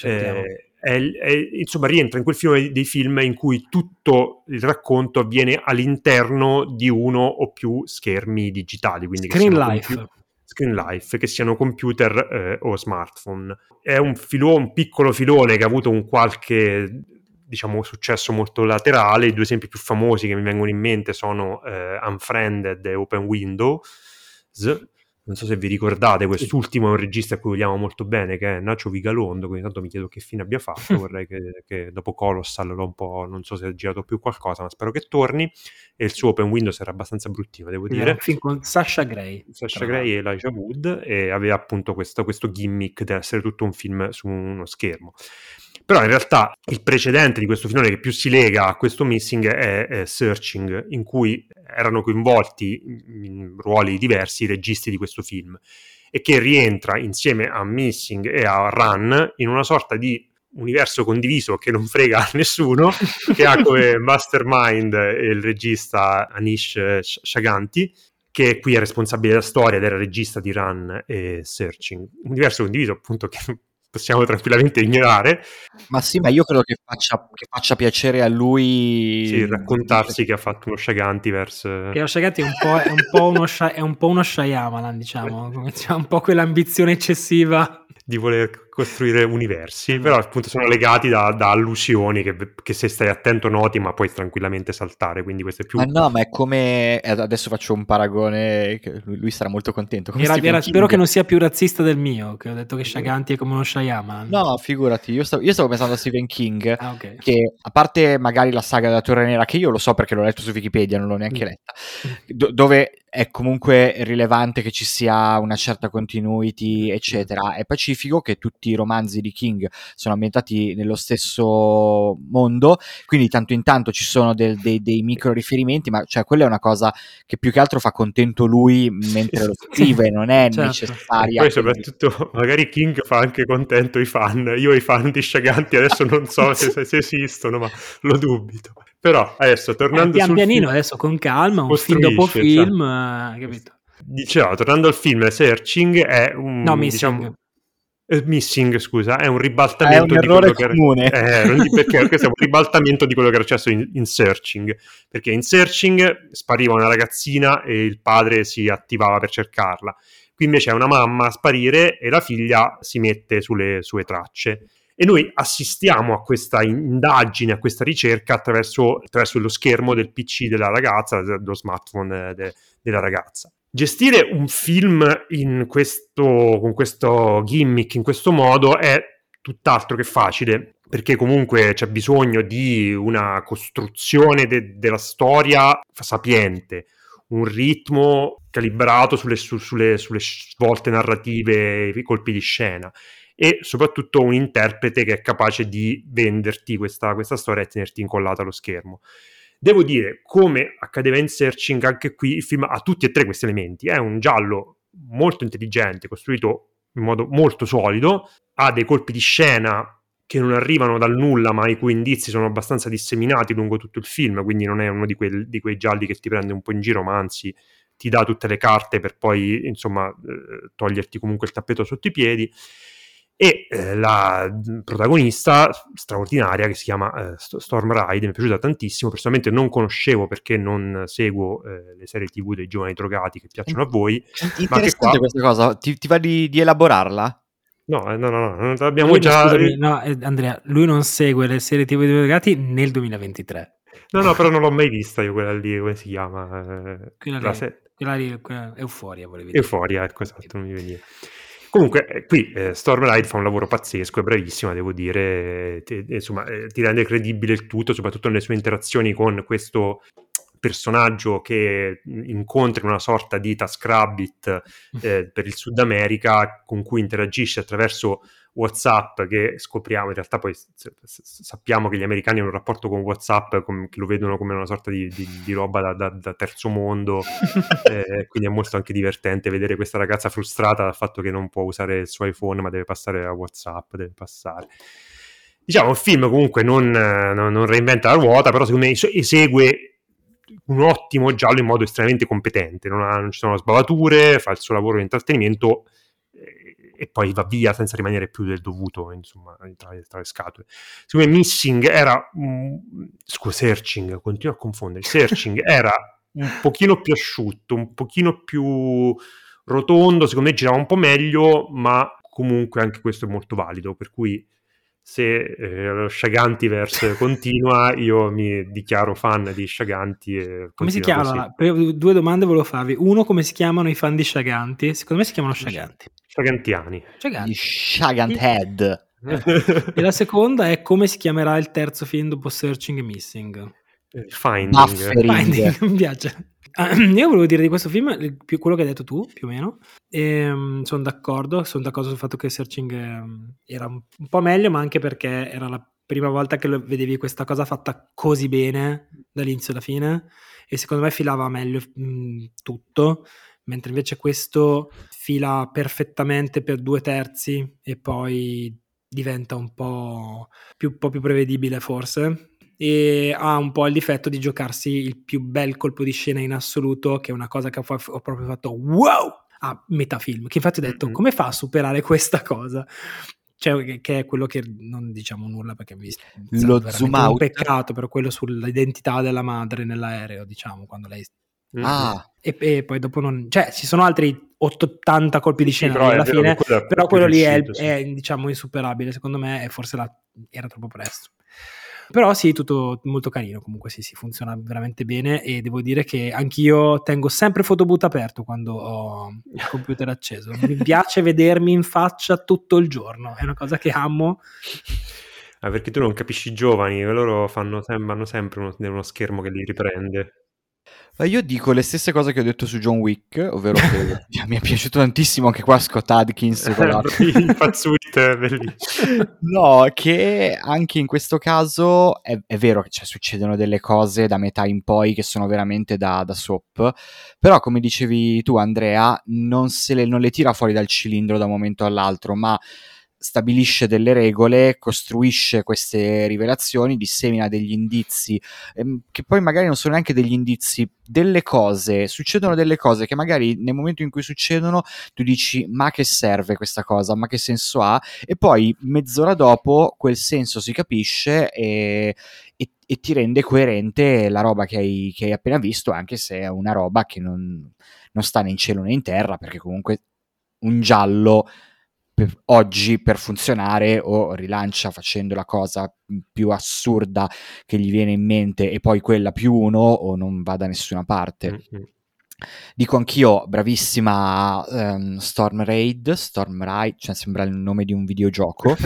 Eh, è- è- insomma, rientra in quel film dei film in cui tutto il racconto avviene all'interno di uno o più schermi digitali. Quindi Screen Life. compu- Screen Life, che siano computer eh, o smartphone. È un, filo- un piccolo filone che ha avuto un qualche diciamo successo molto laterale. I due esempi più famosi che mi vengono in mente sono eh, Unfriended e Open Windows. Non so se vi ricordate, quest'ultimo è un regista a cui vogliamo molto bene, che è Nacho Vigalondo, quindi tanto mi chiedo che fine abbia fatto, vorrei che, che dopo Colossal l'ho un po', non so se ha girato più qualcosa, ma spero che torni, e il suo Open Windows era abbastanza bruttino, devo dire. un film con Sasha Grey. Sasha Grey e Elijah Wood e aveva appunto questo, questo gimmick di essere tutto un film su uno schermo. Però in realtà il precedente di questo filone che più si lega a questo missing è, è Searching, in cui erano coinvolti in ruoli diversi i registi di questo film e che rientra insieme a Missing e a Run in una sorta di universo condiviso che non frega a nessuno, che ha come mastermind il regista Anish Shaganti, che qui è responsabile della storia ed era regista di Run e Searching. Un universo condiviso appunto che possiamo tranquillamente ignorare. Ma sì, ma io credo che faccia, che faccia piacere a lui Sì, raccontarsi che ha fatto uno Shagantiverse. Che Oshagati è un po', è un po' uno, è un po' uno Shyamalan, diciamo, come diciamo, un po' quell'ambizione eccessiva. Di voler costruire universi, però appunto sono legati da, da allusioni che, che, se stai attento noti, ma puoi tranquillamente saltare, quindi questo è più... Ma no, ma è come... eh, Adesso faccio un paragone, che lui sarà molto contento. Era, era- spero che non sia più razzista del mio, che ho detto che Shaganti è come uno Shyamalan. No, figurati, io stavo, io stavo pensando a Stephen King, Ah, ok. che a parte magari la saga della Torre Nera, che io lo so perché l'ho letto su Wikipedia, non l'ho neanche Mm. letta, do- dove è comunque rilevante che ci sia una certa continuity, eccetera. È pacifico che tutti i romanzi di King sono ambientati nello stesso mondo, quindi tanto in tanto ci sono del- dei, dei micro riferimenti, ma cioè quella è una cosa che più che altro fa contento lui mentre lo scrive, non è Certo. necessaria. Poi soprattutto magari King fa anche contento i fan. Io i fan di Shaganti adesso non so se- se esistono, ma lo dubito. Però adesso Eh, tornando pian sul pianino, film- adesso con calma, un film Costruisce, dopo cioè. film, eh, capito? Dicevo, tornando al film, Searching è un... No, Missing. diciamo, Eh, missing, scusa, è un ribaltamento è un di errore quello comune. che era, eh, perché questo è un ribaltamento di quello che era successo in, in, Searching, perché in Searching spariva una ragazzina e il padre si attivava per cercarla. Qui invece è una mamma a sparire e la figlia si mette sulle sue tracce. E noi assistiamo a questa indagine, a questa ricerca attraverso, attraverso lo schermo del PC della ragazza, dello smartphone de, della ragazza. Gestire un film questo, con questo gimmick, in questo modo, è tutt'altro che facile, perché comunque c'è bisogno di una costruzione de- della storia sapiente, un ritmo calibrato sulle, su, sulle, sulle svolte narrative, i colpi di scena e soprattutto un interprete che è capace di venderti questa, questa storia e tenerti incollato allo schermo. Devo dire, come accadeva in Searching, anche qui il film ha tutti e tre questi elementi. È un giallo molto intelligente, costruito in modo molto solido, ha dei colpi di scena che non arrivano dal nulla, ma i cui indizi sono abbastanza disseminati lungo tutto il film, quindi non è uno di, quel, di quei gialli che ti prende un po' in giro, ma anzi ti dà tutte le carte per poi, insomma, eh, toglierti comunque il tappeto sotto i piedi e eh, la protagonista straordinaria che si chiama eh, Storm Ride mi è piaciuta tantissimo. Personalmente non conoscevo perché non seguo eh, le serie tv dei giovani drogati che piacciono a voi interessante qua... questa cosa. Ti, ti va di, di, elaborarla? no, no, no, no, abbiamo lui, già scusami, no, eh, Andrea lui non segue le serie tv dei drogati nel 2023 no, no, però non l'ho mai vista io quella lì, come si chiama? Eh, quella lì, se... quella lì quella... Euforia volevi dire. Euforia, ecco esatto, non mi veniva Comunque, eh, qui eh, Stormlight fa un lavoro pazzesco, è bravissima, devo dire, ti, insomma, eh, ti rende credibile il tutto, soprattutto nelle sue interazioni con questo personaggio che incontra una sorta di TaskRabbit eh, per il Sud America, con cui interagisce attraverso WhatsApp che scopriamo, in realtà poi sappiamo che gli americani hanno un rapporto con WhatsApp com- che lo vedono come una sorta di, di, di roba da, da, da, terzo mondo, eh, quindi è molto anche divertente vedere questa ragazza frustrata dal fatto che non può usare il suo iPhone ma deve passare a WhatsApp, deve passare. Diciamo, il film comunque non, non, non reinventa la ruota, però secondo me esegue un ottimo giallo in modo estremamente competente, non, ha, non ci sono sbavature, fa il suo lavoro di intrattenimento e poi va via senza rimanere più del dovuto, insomma, tra, tra le scatole. Secondo me Missing era, scusa, Searching, continuo a confondere, Searching era un pochino più asciutto, un pochino più rotondo, secondo me girava un po' meglio, ma comunque anche questo è molto valido, per cui se eh, lo Shagantiverse continua, io mi dichiaro fan di Shaganti. E come si chiamano? Due domande volevo farvi. Uno, come si chiamano i fan di Shaganti? Secondo me si chiamano Shaganti. Shagantiani. Shaganti. Shagant Head. e la seconda è come si chiamerà il terzo film dopo Searching e Missing? Eh, Finding. Finding. mi piace. Io volevo dire di questo film più quello che hai detto tu, più o meno. Ehm, sono d'accordo, sono d'accordo sul fatto che Searching ehm, era un po' meglio, ma anche perché era la prima volta che vedevi questa cosa fatta così bene dall'inizio alla fine e secondo me filava meglio mh, tutto, mentre invece questo fila perfettamente per due terzi e poi diventa un po' più, un po più prevedibile forse e ha un po' il difetto di giocarsi il più bel colpo di scena in assoluto, che è una cosa che ho proprio fatto wow a metà film, che infatti ho detto mm-hmm. come fa a superare questa cosa? Cioè, che è quello che non diciamo nulla perché mi lo zoom out. un peccato per quello sull'identità della madre nell'aereo, diciamo, quando lei mm-hmm. Ah. E, e, poi dopo non cioè ci sono altri 80 colpi di scena sì, alla fine, quello però quello lì è, sì. è, diciamo insuperabile, secondo me, forse la, era troppo presto. Però sì, tutto molto carino, comunque sì, sì, funziona veramente bene e devo dire che anch'io tengo sempre Photoboot aperto quando ho il computer acceso. Mi piace vedermi in faccia tutto il giorno, è una cosa che amo. Ah, perché tu non capisci i giovani, loro fanno, hanno sempre uno, uno schermo che li riprende. Io dico le stesse cose che ho detto su John Wick, ovvero che mi è piaciuto tantissimo anche qua Scott Adkins con la... no, che anche in questo caso è, è vero che cioè, succedono delle cose da metà in poi che sono veramente da, da soap, però come dicevi tu Andrea, non, se le, non le tira fuori dal cilindro da un momento all'altro, ma stabilisce delle regole, costruisce queste rivelazioni, dissemina degli indizi, ehm, che poi magari non sono neanche degli indizi, delle cose, succedono delle cose che magari nel momento in cui succedono tu dici ma che serve questa cosa, ma che senso ha? E poi mezz'ora dopo quel senso si capisce e, e, e ti rende coerente la roba che hai, che hai, appena visto, anche se è una roba che non, non sta né in cielo né in terra, perché comunque un giallo per oggi per funzionare o rilancia facendo la cosa più assurda che gli viene in mente e poi quella più uno o non va da nessuna parte. Mm-hmm. Dico anch'io, bravissima um, Storm Raid, Storm Raid, cioè sembra il nome di un videogioco.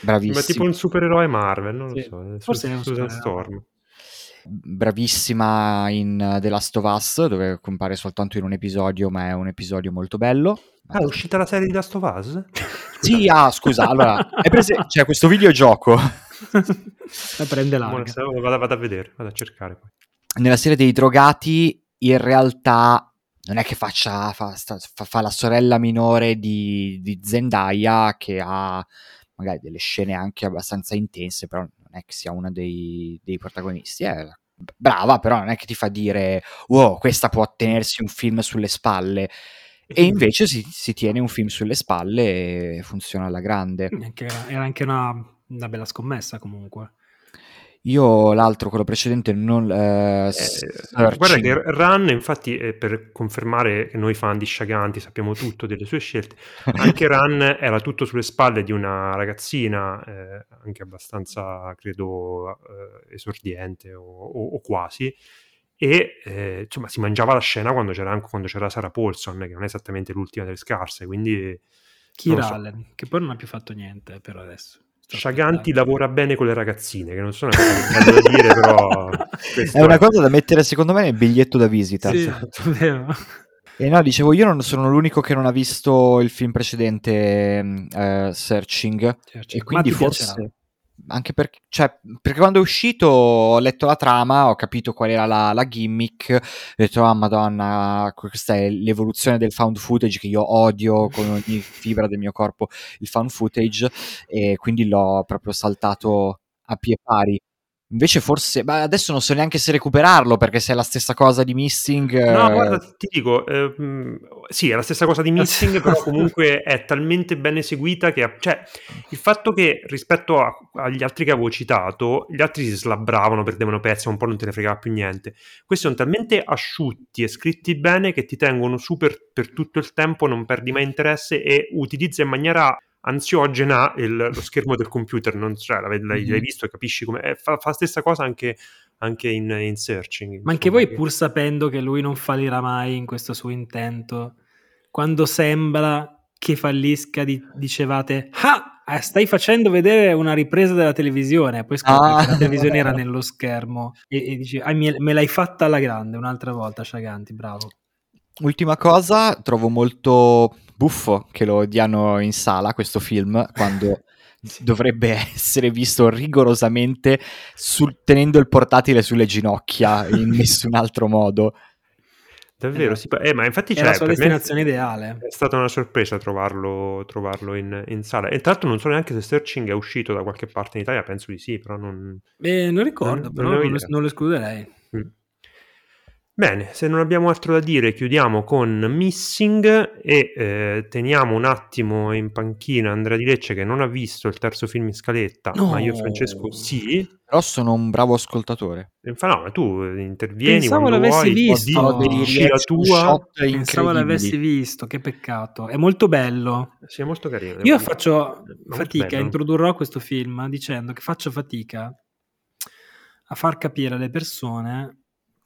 bravissima. Ma tipo un supereroe Marvel, non sì. lo so. Forse è un Storm bravissima in The Last of Us, dove compare soltanto in un episodio, ma è un episodio molto bello. Ah, è uscita la serie di Last of Us? Sì, ah, scusa, allora, è prese... c'è questo videogioco. la prende la vado, vado, a vedere, vado a cercare poi. Nella serie dei drogati, in realtà, non è che faccia, fa, fa, fa la sorella minore di, di Zendaya, che ha magari delle scene anche abbastanza intense, però non è che sia uno dei, dei protagonisti, è brava, però non è che ti fa dire, wow, questa può tenersi un film sulle spalle. E invece si, si tiene un film sulle spalle e funziona alla grande. Era anche una, una bella scommessa comunque. Io l'altro, quello precedente, non... Eh, eh, guarda che Run, infatti, eh, per confermare che noi fan di Sciaganti sappiamo tutto delle sue scelte, anche Run era tutto sulle spalle di una ragazzina, eh, anche abbastanza, credo, eh, esordiente o, o, o quasi, e eh, insomma si mangiava la scena quando c'era, quando c'era Sarah Paulson, che non è esattamente l'ultima delle scarse, quindi... Kira so. Allen, che poi non ha più fatto niente per adesso. Sciaganti lavora bene con le ragazzine, che non sono una cosa da dire, però... È una cosa da mettere secondo me nel biglietto da visita. Sì, esatto. vero. E no, dicevo, io non sono l'unico che non ha visto il film precedente, uh, Searching, Searching, e quindi forse... Piacerà anche perché, cioè, perché quando è uscito ho letto la trama, ho capito qual era la, la gimmick, ho detto, ah madonna, questa è l'evoluzione del found footage che io odio con ogni fibra del mio corpo, il found footage, e quindi l'ho proprio saltato a pie pari. Invece forse, ma adesso non so neanche se recuperarlo perché se è la stessa cosa di Missing... No, eh... guarda, ti dico, eh, sì, è la stessa cosa di Missing, però comunque è talmente ben eseguita che... Cioè, il fatto che rispetto a, agli altri che avevo citato, gli altri si slabbravano, perdevano pezzi, un po' non te ne fregava più niente. Questi sono talmente asciutti e scritti bene che ti tengono super per tutto il tempo, non perdi mai interesse e utilizza in maniera ansiogena il, lo schermo del computer, non, cioè, l'hai, l'hai, mm-hmm. visto e capisci come... Eh, fa, fa, la stessa cosa anche, anche in, in, searching. Ma anche voi, pur sapendo che lui non fallirà mai in questo suo intento, quando sembra che fallisca di, dicevate ah, stai facendo vedere una ripresa della televisione poi scopri ah. che la televisione era nello schermo e, e dici ah, me l'hai fatta alla grande un'altra volta Sciaganti, bravo ultima cosa trovo molto buffo che lo diano in sala questo film quando dovrebbe essere visto rigorosamente sul, tenendo il portatile sulle ginocchia in nessun altro modo. Davvero, sì, eh, ma infatti è la sua destinazione ideale. È stata una sorpresa trovarlo, trovarlo in, in, sala. E tra l'altro non so neanche se Searching è uscito da qualche parte in Italia, penso di sì, però non... Eh, non ricordo, non, però non, non, lo escluderei. Mm. Bene, se non abbiamo altro da dire, chiudiamo con Missing e eh, teniamo un attimo in panchina Andrea Di Lecce che non ha visto il terzo film in scaletta, no. ma io e Francesco sì. Però sono un bravo ascoltatore. No, ma tu intervieni Pensavo l'avessi vuoi, visto. No, dici la tua. Pensavo l'avessi visto, che peccato. È molto bello. Sì, è molto carino. Io faccio fatica, bello. introdurrò questo film dicendo che faccio fatica a far capire alle persone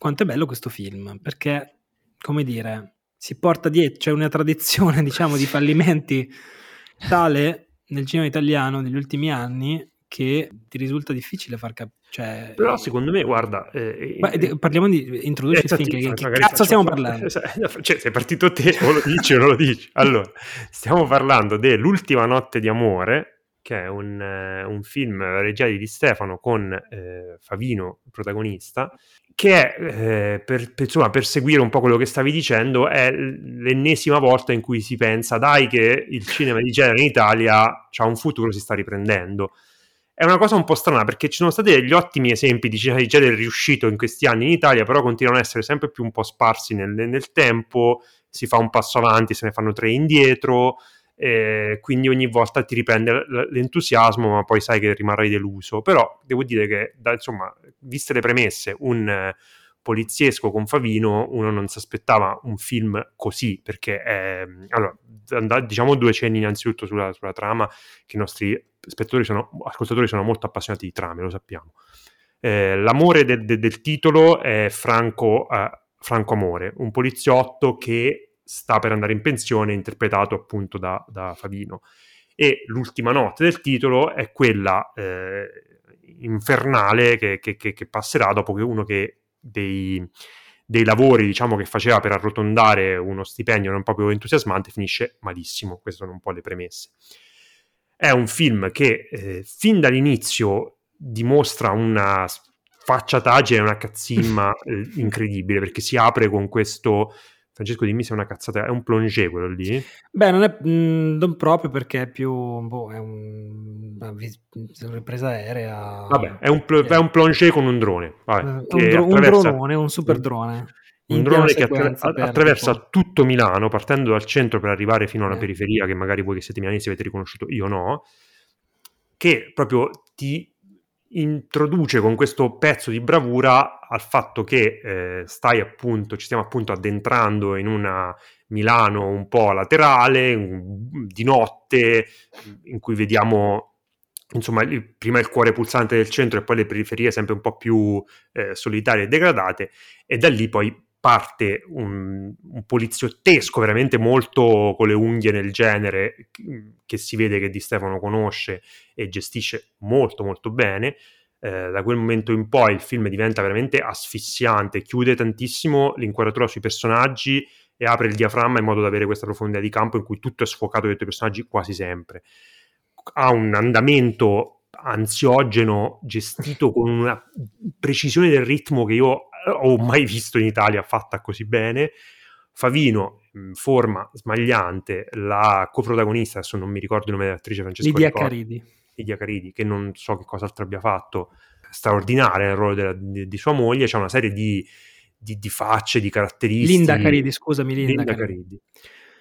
quanto è bello questo film, perché, come dire, si porta dietro, c'è una tradizione, diciamo, di fallimenti tale nel cinema italiano negli ultimi anni che ti risulta difficile far capire. Cioè, Però secondo me, guarda... Eh, eh, parliamo di... introduci eh, film, che, che cazzo stiamo parlando? Cioè, sei partito te, o lo dici o non lo dici. Allora, stiamo parlando dell'ultima notte di amore, che è un, eh, un film regiato di Stefano con eh, Favino protagonista, che è, eh, per, per, insomma, per seguire un po' quello che stavi dicendo, è l'ennesima volta in cui si pensa, dai che il cinema di genere in Italia ha un futuro, si sta riprendendo. È una cosa un po' strana perché ci sono stati degli ottimi esempi di cinema di genere riuscito in questi anni in Italia, però continuano ad essere sempre più un po' sparsi nel, nel tempo, si fa un passo avanti, se ne fanno tre indietro, eh, quindi ogni volta ti riprende l'entusiasmo, ma poi sai che rimarrai deluso. Però devo dire che, da, insomma, viste le premesse, un eh, poliziesco con Favino, uno non si aspettava un film così, perché è, allora, diciamo due cenni innanzitutto sulla, sulla trama, che i nostri sono, ascoltatori sono molto appassionati di trame, lo sappiamo. Eh, l'amore de, de, del titolo è Franco, uh, Franco Amore, un poliziotto che sta per andare in pensione, interpretato appunto da, da Favino. E l'ultima notte del titolo è quella eh, infernale che, che, che, passerà dopo che uno che dei, dei lavori diciamo, che faceva per arrotondare uno stipendio non proprio entusiasmante finisce malissimo. Queste sono un po' le premesse. È un film che eh, fin dall'inizio dimostra una facciataggine e una cazzimma eh, incredibile perché si apre con questo Francesco, dimmi se è una cazzata, è un plongé quello lì? Beh, non è mh, mm, non proprio perché è più boh, è un, una, una ripresa aerea. Vabbè, è un, pl- è un plongé con un drone. Vabbè, un, dro- un dronone, un super drone. Un drone che attra- attraversa tipo... tutto Milano, partendo dal centro per arrivare fino alla eh. periferia, che magari voi che siete milanesi avete riconosciuto, io no, che proprio ti introduce con questo pezzo di bravura al fatto che eh, stai appunto, ci stiamo appunto addentrando in una Milano un po' laterale, un, di notte, in cui vediamo insomma il, prima il cuore pulsante del centro e poi le periferie sempre un po' più eh, solitarie e degradate e da lì poi parte un, un, poliziottesco veramente molto con le unghie nel genere che si vede che Di Stefano conosce e gestisce molto molto bene eh, da quel momento in poi il film diventa veramente asfissiante chiude tantissimo l'inquadratura sui personaggi e apre il diaframma in modo da avere questa profondità di campo in cui tutto è sfocato dentro i personaggi quasi sempre. Ha un andamento ansiogeno gestito con una precisione del ritmo che io ho mai visto in Italia fatta così bene. Favino, in forma smagliante, la coprotagonista, adesso non mi ricordo il nome dell'attrice Francesco Lidia Caridi. Lidia Caridi, che non so che cosa altro abbia fatto, straordinaria nel ruolo della, di, di, sua moglie, c'è una serie di, di, di, facce, di caratteristiche. Linda Caridi, scusami, Linda, Linda Caridi. Caridi.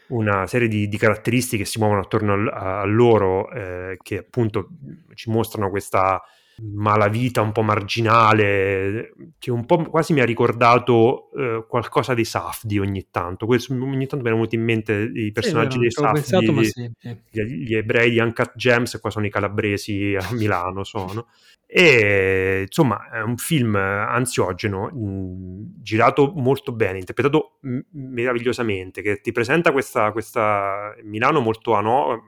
Una serie di, caratteristiche che si muovono attorno a, a loro, eh, che appunto ci mostrano questa malavita un po' marginale, che un po' quasi mi ha ricordato eh, qualcosa dei Safdi ogni tanto. Questo, ogni tanto mi erano venuti in mente i personaggi sì, dei Safdi, pensato, sì, Gli, gli, ebrei di Uncut Gems, qua sono i calabresi a Milano. Sono. E insomma, è un film ansiogeno, mh, girato molto bene, interpretato m- meravigliosamente, che ti presenta questa, questa Milano molto ano-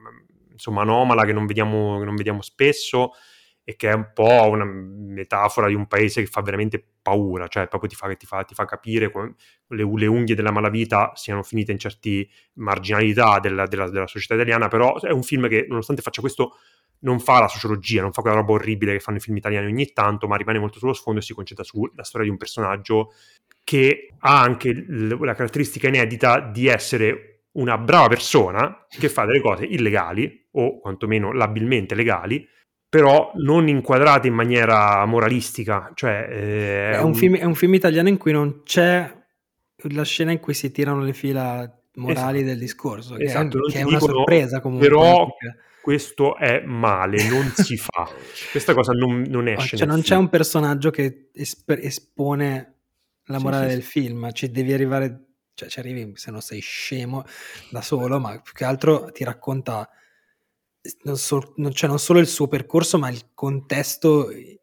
insomma, anomala che non vediamo, che non vediamo spesso e che è un po' una metafora di un paese che fa veramente paura, cioè proprio ti fa, ti fa, ti fa capire come le, le, unghie della malavita siano finite in certe marginalità della, della, della, società italiana, però è un film che nonostante faccia questo non fa la sociologia, non fa quella roba orribile che fanno i film italiani ogni tanto, ma rimane molto sullo sfondo e si concentra sulla storia di un personaggio che ha anche la caratteristica inedita di essere una brava persona che fa delle cose illegali o quantomeno labilmente legali però non inquadrate in maniera moralistica. Cioè, eh, è, un... Un film, è, un film, italiano in cui non c'è la scena in cui si tirano le fila morali esatto. del discorso, che, esatto, è, che è una dicono, sorpresa comunque. Però questo è male, non si fa. Questa cosa non, non esce. Cioè, non c'è un personaggio che esp- espone la morale sì, sì, del sì. film, ci devi arrivare, cioè ci arrivi se non sei scemo da solo, ma più che altro ti racconta non, so, non, cioè non solo il suo percorso, ma il contesto eh,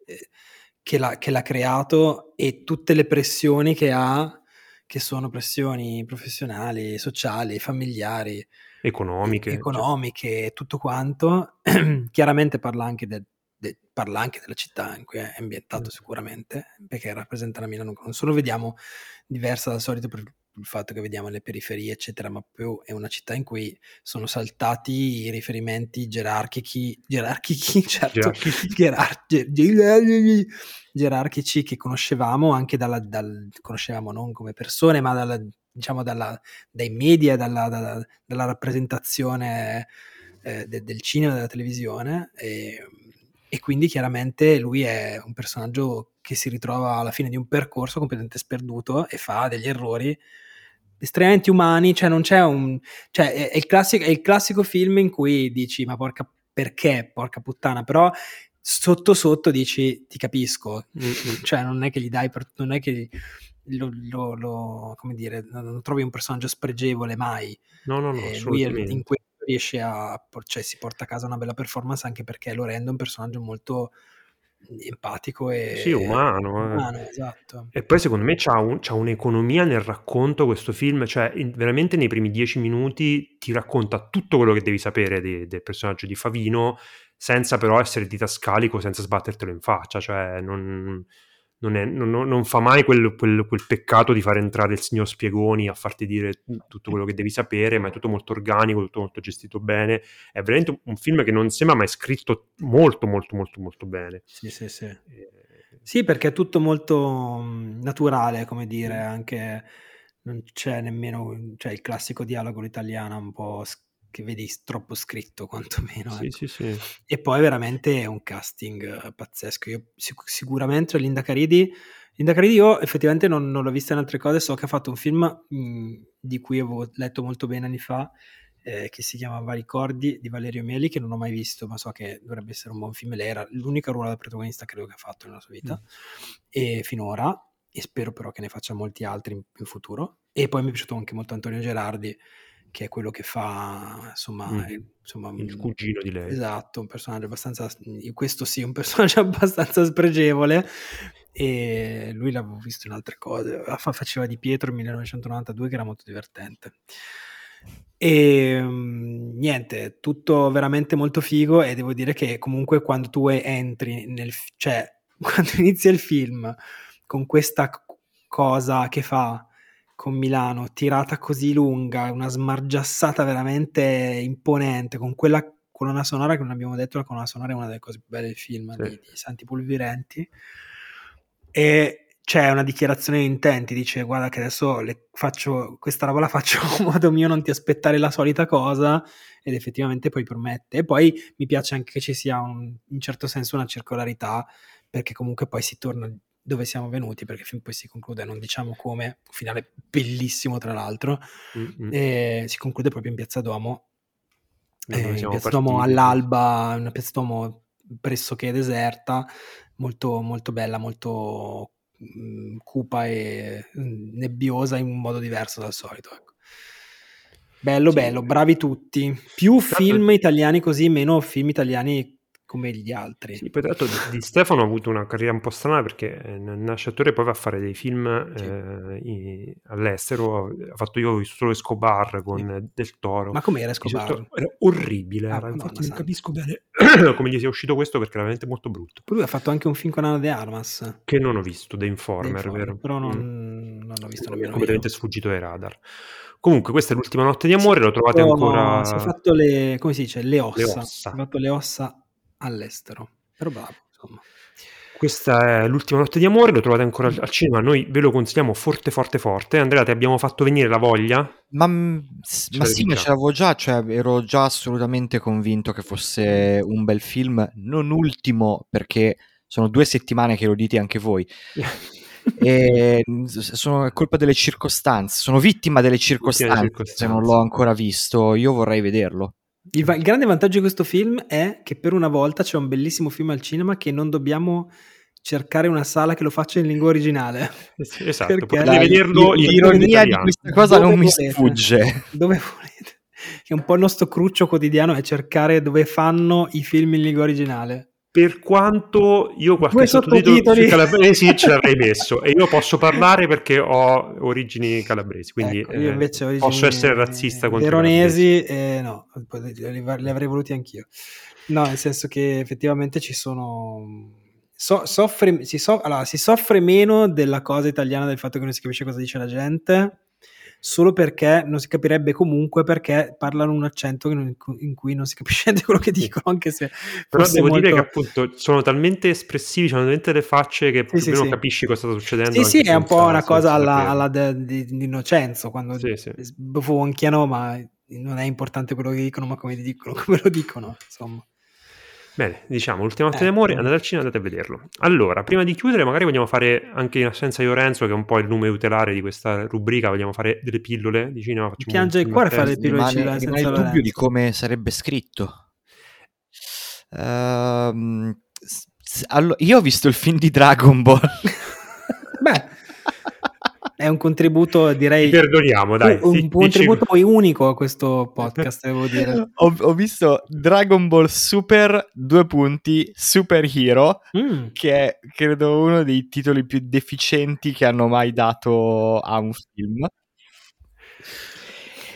che l'ha, che l'ha creato e tutte le pressioni che ha, che sono pressioni professionali, sociali, familiari, economiche, economiche cioè. tutto quanto. Chiaramente parla anche, de, de, parla anche, della città in cui è ambientato mm. sicuramente, perché rappresenta la Milano, non solo vediamo diversa dal solito per, il fatto che vediamo le periferie, eccetera, ma più è una città in cui sono saltati i riferimenti gerarchici, gerarchici, certo, gerarchici, gerarchici che conoscevamo anche dalla, dal, conoscevamo non come persone, ma dalla, diciamo dalla, dai media, dalla, dalla, dalla rappresentazione eh, de, del cinema della televisione. E, e quindi chiaramente lui è un personaggio che si ritrova alla fine di un percorso completamente sperduto e fa degli errori estremamente umani, cioè non c'è un... cioè è, è, il, classico, è il classico film in cui dici ma porca perché, porca puttana, però sotto sotto dici ti capisco, mm-hmm. cioè non è che gli dai, per, non è che lo, lo, lo, come dire, non trovi un personaggio spregevole mai. No, no, no, eh, lui in questo riesce a, cioè si porta a casa una bella performance anche perché lo rende un personaggio molto empatico e sì, umano, eh. umano esatto. e poi secondo me c'ha, un, c'ha, un'economia nel racconto questo film cioè in, veramente nei primi dieci minuti ti racconta tutto quello che devi sapere di, del personaggio di Favino senza però essere didascalico senza sbattertelo in faccia cioè non non, è, non, non fa mai quel, quel, quel, peccato di far entrare il signor Spiegoni a farti dire tutto quello che devi sapere, ma è tutto molto organico, tutto molto gestito bene. È veramente un film che non sembra mai scritto molto, molto, molto, molto bene. Sì, sì, sì. Eh, sì, perché è tutto molto mm, naturale, come dire, anche non c'è nemmeno cioè, il classico dialogo italiano un po' che vedi troppo scritto quantomeno. Sì, ecco. sì, sì. E poi veramente è un casting uh, pazzesco. Io sic- sicuramente Linda Caridi, Linda Caridi io effettivamente non, non, l'ho vista in altre cose, so che ha fatto un film mh, di cui avevo letto molto bene anni fa, eh, che si chiamava Ricordi di Valerio Mieli, che non ho mai visto, ma so che dovrebbe essere un buon film. Lei era l'unica ruolo da protagonista credo che ha fatto nella sua vita, mm. e finora, e spero però che ne faccia molti altri in, in futuro. E poi mi è piaciuto anche molto Antonio Gerardi, che è quello che fa, insomma, mm. il, insomma, il cugino di lei. Esatto, un personaggio abbastanza, questo sì, un personaggio abbastanza spregevole e lui l'avevo visto in altre cose, faceva di Pietro nel 1992 che era molto divertente. E um, niente, tutto veramente molto figo e devo dire che comunque quando tu entri nel, cioè quando inizia il film con questa cosa che fa con Milano, tirata così lunga, una smargiassata veramente imponente, con quella colonna sonora che non abbiamo detto, la colonna sonora è una delle cose più belle del film, sì. di, di Santi Pulvirenti, e c'è una dichiarazione di intenti, dice guarda che adesso faccio, questa roba la faccio a modo mio, non ti aspettare la solita cosa, ed effettivamente poi promette. E poi mi piace anche che ci sia un, in certo senso una circolarità, perché comunque poi si torna dove siamo venuti, perché il film poi si conclude, non diciamo come, un finale bellissimo tra l'altro, mm-hmm. si conclude proprio in Piazza Duomo, eh, in Piazza. Duomo all'alba, una Piazza Duomo pressoché deserta, molto, molto bella, molto mh, mm, cupa e mm, nebbiosa in un modo diverso dal solito. Ecco. Bello, sì. bello, bravi tutti. Più film italiani così, meno film italiani come gli altri. Sì, poi l'altro di, Stefano ha avuto una carriera un po' strana perché eh, nasce attore poi va a fare dei film sì. eh, in, all'estero. Ha fatto io solo Escobar con sì. Del Toro. Ma com'era Escobar? Era orribile, ah, era, infatti non capisco bene come gli sia uscito questo perché era veramente molto brutto. Poi lui ha fatto anche un film con Anna De Armas. Che non ho visto, The Informer, The Informer vero? Però non, mm. non l'ho visto nemmeno completamente io. sfuggito dai radar. Comunque, questa è l'ultima notte di amore, lo trovate ancora. Si è fatto le, come si dice, le ossa. Le ossa. Si è fatto le ossa all'estero. Però bravo, insomma. Questa è l'ultima notte di amore, lo trovate ancora al cinema, noi ve lo consigliamo forte forte forte. Andrea, ti abbiamo fatto venire la voglia? Ma, ma sì, ma ce l'avevo già, cioè ero già assolutamente convinto che fosse un bel film, non ultimo perché sono due settimane che lo dite anche voi. e sono colpa delle circostanze, sono vittima delle circostanze, circostanze se non l'ho ancora visto, io vorrei vederlo. Il, va- il, grande vantaggio di questo film è che per una volta c'è un bellissimo film al cinema che non dobbiamo cercare una sala che lo faccia in lingua originale. Esatto, Perché potete vederlo in l'ironia di questa cosa dove non mi sfugge. Dove volete? Che un po' il nostro cruccio quotidiano è cercare dove fanno i film in lingua originale per quanto io qualche sottotitolo sui calabresi ce l'avrei messo. E io posso parlare perché ho origini calabresi quindi ecco, eh, origini posso essere razzista contro veronesi eh, no li, avrei voluti anch'io. No nel senso che effettivamente ci sono so, soffre, si, so, allora, si soffre meno della cosa italiana del fatto che non si capisce cosa dice la gente solo perché non si capirebbe comunque perché parlano un accento non, in cui non si capisce quello che dicono, anche se però devo molto... dire che appunto sono talmente espressivi, sono talmente le facce che sì, più sì, sì. capisci cosa sta succedendo. Sì, sì, è un po' una cosa alla, alla de, di, di, Innocenzo, quando sì, sì. sbuffonchiano, ma non è importante quello che dicono, ma come, dicono, come lo dicono, insomma. Bene, diciamo, l'ultima notte eh, d'amore, andate al cinema, andate a vederlo. Allora, prima di chiudere, magari vogliamo fare, anche in assenza di Lorenzo, che è un po' il nome tutelare di questa rubrica, vogliamo fare delle pillole di cinema. Piange il cuore fare le pillole di cinema senza il Lorenzo. dubbio di come sarebbe scritto. Uh, allo- io ho visto il film di Dragon Ball. Beh, è un contributo, direi. Ti perdoniamo, dai. Un, un contributo dici... unico a questo podcast, devo dire. ho, ho, visto Dragon Ball Super, due punti, Super Hero, mm. che è credo uno dei titoli più deficienti che hanno mai dato a un film.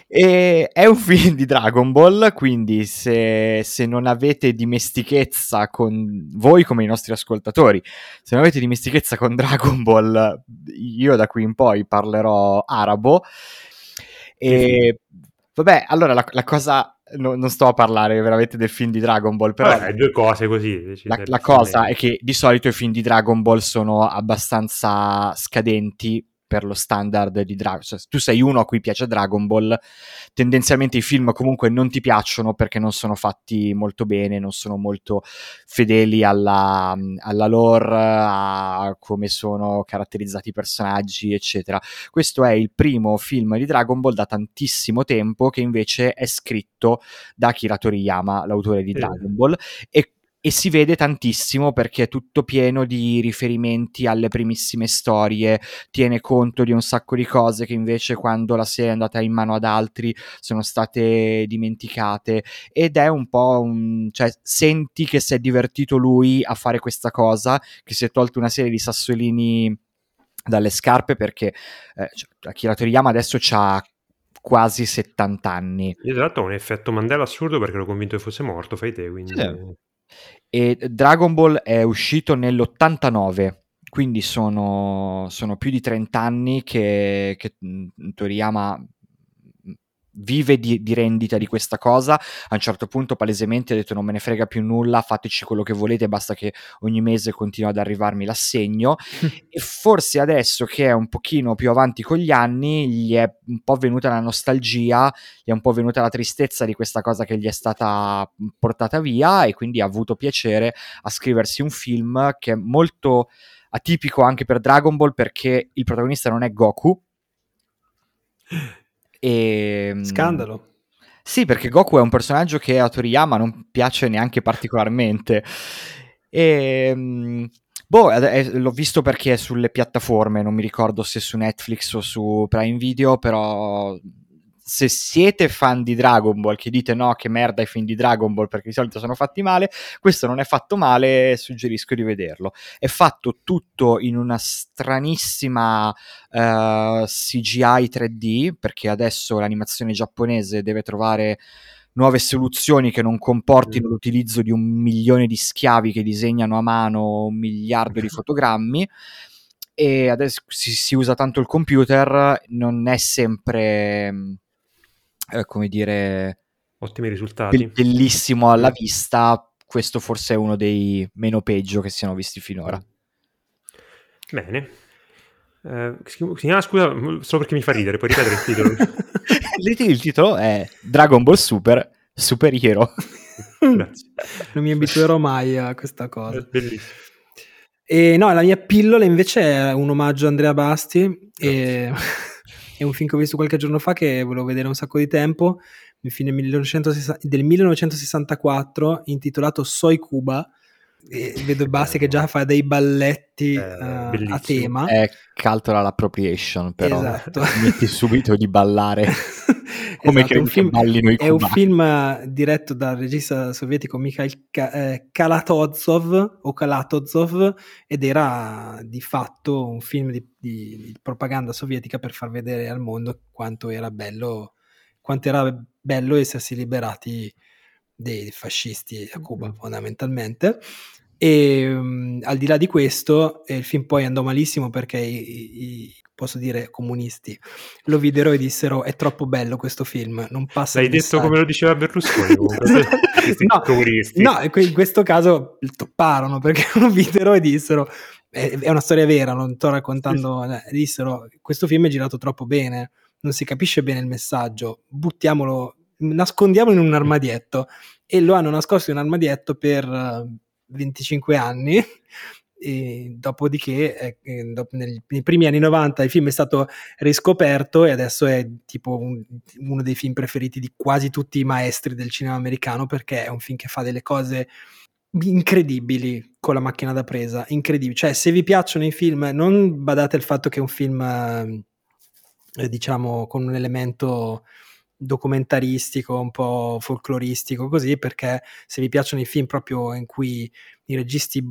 E è un film di Dragon Ball, quindi se, se, non avete dimestichezza con voi come i nostri ascoltatori, se non avete dimestichezza con Dragon Ball, io da qui in poi parlerò arabo. E vabbè, allora la, la cosa No, non sto a parlare veramente del film di Dragon Ball, però Vabbè, due cose così. La, la cosa è che di solito i film di Dragon Ball sono abbastanza scadenti per lo standard di Dragon Ball. Cioè, tu sei uno a cui piace Dragon Ball, tendenzialmente i film comunque non ti piacciono perché non sono fatti molto bene, non sono molto fedeli alla, alla lore, a come sono caratterizzati i personaggi, eccetera. Questo è il primo film di Dragon Ball da tantissimo tempo che invece è scritto da Akira Toriyama, l'autore di Dragon Ball, e e si vede tantissimo perché è tutto pieno di riferimenti alle primissime storie, tiene conto di un sacco di cose che invece quando la serie è andata in mano ad altri sono state dimenticate ed è un po' un... cioè senti che si è divertito lui a fare questa cosa, che si è tolto una serie di sassolini dalle scarpe perché eh, cioè, Akira Toriyama adesso ha quasi 70 anni. Io tra l'altro ho un effetto Mandela assurdo perché ero convinto che fosse morto, fai te, quindi... Sì. E Dragon Ball è uscito nell'89, quindi sono, sono più di 30 anni che, che Toriyama vive di, di, rendita di questa cosa. A un certo punto, palesemente, ha detto: Non me ne frega più nulla, fateci quello che volete, basta che ogni mese continua ad arrivarmi l'assegno. e forse adesso che è un pochino più avanti con gli anni, gli è un po' venuta la nostalgia, gli è un po' venuta la tristezza di questa cosa che gli è stata portata via, e quindi ha avuto piacere a scriversi un film che è molto atipico anche per Dragon Ball perché il protagonista non è Goku e, ehm, Scandalo. Sì, perché Goku è un personaggio che a Toriyama non piace neanche particolarmente. E, ehm, boh, l'ho visto perché è sulle piattaforme, non mi ricordo se su Netflix o su Prime Video, però se siete fan di Dragon Ball, che dite no, che merda i film di Dragon Ball perché di solito sono fatti male, questo non è fatto male, suggerisco di vederlo. È fatto tutto in una stranissima uh, eh, CGI 3D, perché adesso l'animazione giapponese deve trovare nuove soluzioni che non comportino mm. l'utilizzo di un milione di schiavi che disegnano a mano un miliardo di fotogrammi e adesso si, si usa tanto il computer, non è sempre eh, come dire, ottimi risultati. Bellissimo alla vista. Questo forse è uno dei meno peggio che siano visti finora. Bene. Eh, si chiama, scusa, solo perché mi fa ridere, puoi ripetere il titolo? il titolo è Dragon Ball Super Super Hero. Grazie. Non mi abituerò mai a questa cosa. È bellissimo. E no, la mia pillola invece è un omaggio a Andrea Basti. E è un film che ho visto qualche giorno fa che volevo vedere un sacco di tempo, un film del 1960, del 1964 intitolato Soy Cuba. Vedo Basti che già fa dei balletti eh, uh, a tema. È cultural appropriation, però esatto. metti subito di ballare come esatto, un film, ballino i È un film diretto dal regista sovietico Mikhail eh, Kalatozov o Kalatozov ed era di fatto un film di, di, di, propaganda sovietica per far vedere al mondo quanto era bello, quanto era bello essersi liberati dei fascisti a Cuba fondamentalmente e um, al di là di questo, il film poi andò malissimo perché i, i, posso dire comunisti, lo videro e dissero è troppo bello questo film, non passa L'hai detto messaggio." come lo diceva Berlusconi questi no, comunisti. no, in questo caso topparono perché lo videro e dissero è, è una storia vera, non sto raccontando, dissero questo film è girato troppo bene, non si capisce bene il messaggio, buttiamolo, nascondiamolo in un armadietto e lo hanno nascosto in un armadietto per eh, 25 anni. E dopodiché, eh, eh, dop- nel- nei primi anni 90, il film è stato riscoperto e adesso è tipo un- uno dei film preferiti di quasi tutti i maestri del cinema americano perché è un film che fa delle cose incredibili con la macchina da presa, incredibili. Cioè, se vi piacciono i film, non badate al fatto che è un film, eh, eh, diciamo, con un elemento documentaristico, un po' folcloristico, così, perché se vi piacciono i film proprio in cui i registi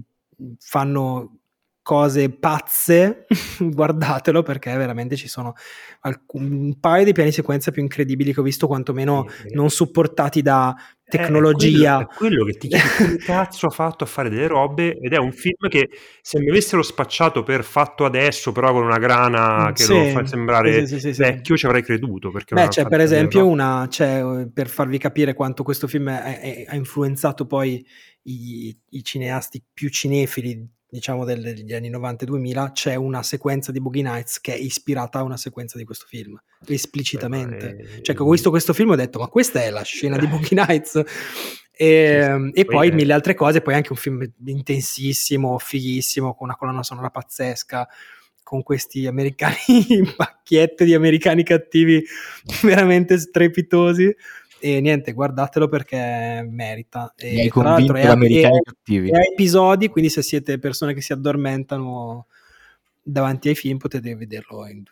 fanno cose pazze, guardatelo perché veramente ci sono alcun, un paio di piani sequenza più incredibili che ho visto, quantomeno non supportati da Eh, tecnologia. È quello, è quello che ti chiedi come cazzo ha fatto a fare delle robe ed è un film che se mi avessero spacciato per fatto adesso però con una grana che Sì, lo fa sembrare sì, sì, vecchio ci avrei creduto perché Beh, c'è per esempio una, c'è, eh, per farvi capire quanto questo film ha influenzato poi i, i cineasti più cinefili, diciamo del- degli anni 90 e 2000, c'è una sequenza di Boogie Nights che è ispirata a una sequenza di questo film, esplicitamente. Beh, Cioè, che ho visto questo film e ho detto, ma questa è la scena di Boogie Nights? E, Sì, e poi mille altre cose, poi anche un film intensissimo, fighissimo, con una colonna sonora pazzesca, con questi americani, macchiette di americani cattivi veramente strepitosi. E niente, guardatelo perché merita. E Mi hai tra l'altro è è- cattivi. è episodi, quindi se siete persone che si addormentano davanti ai film potete vederlo in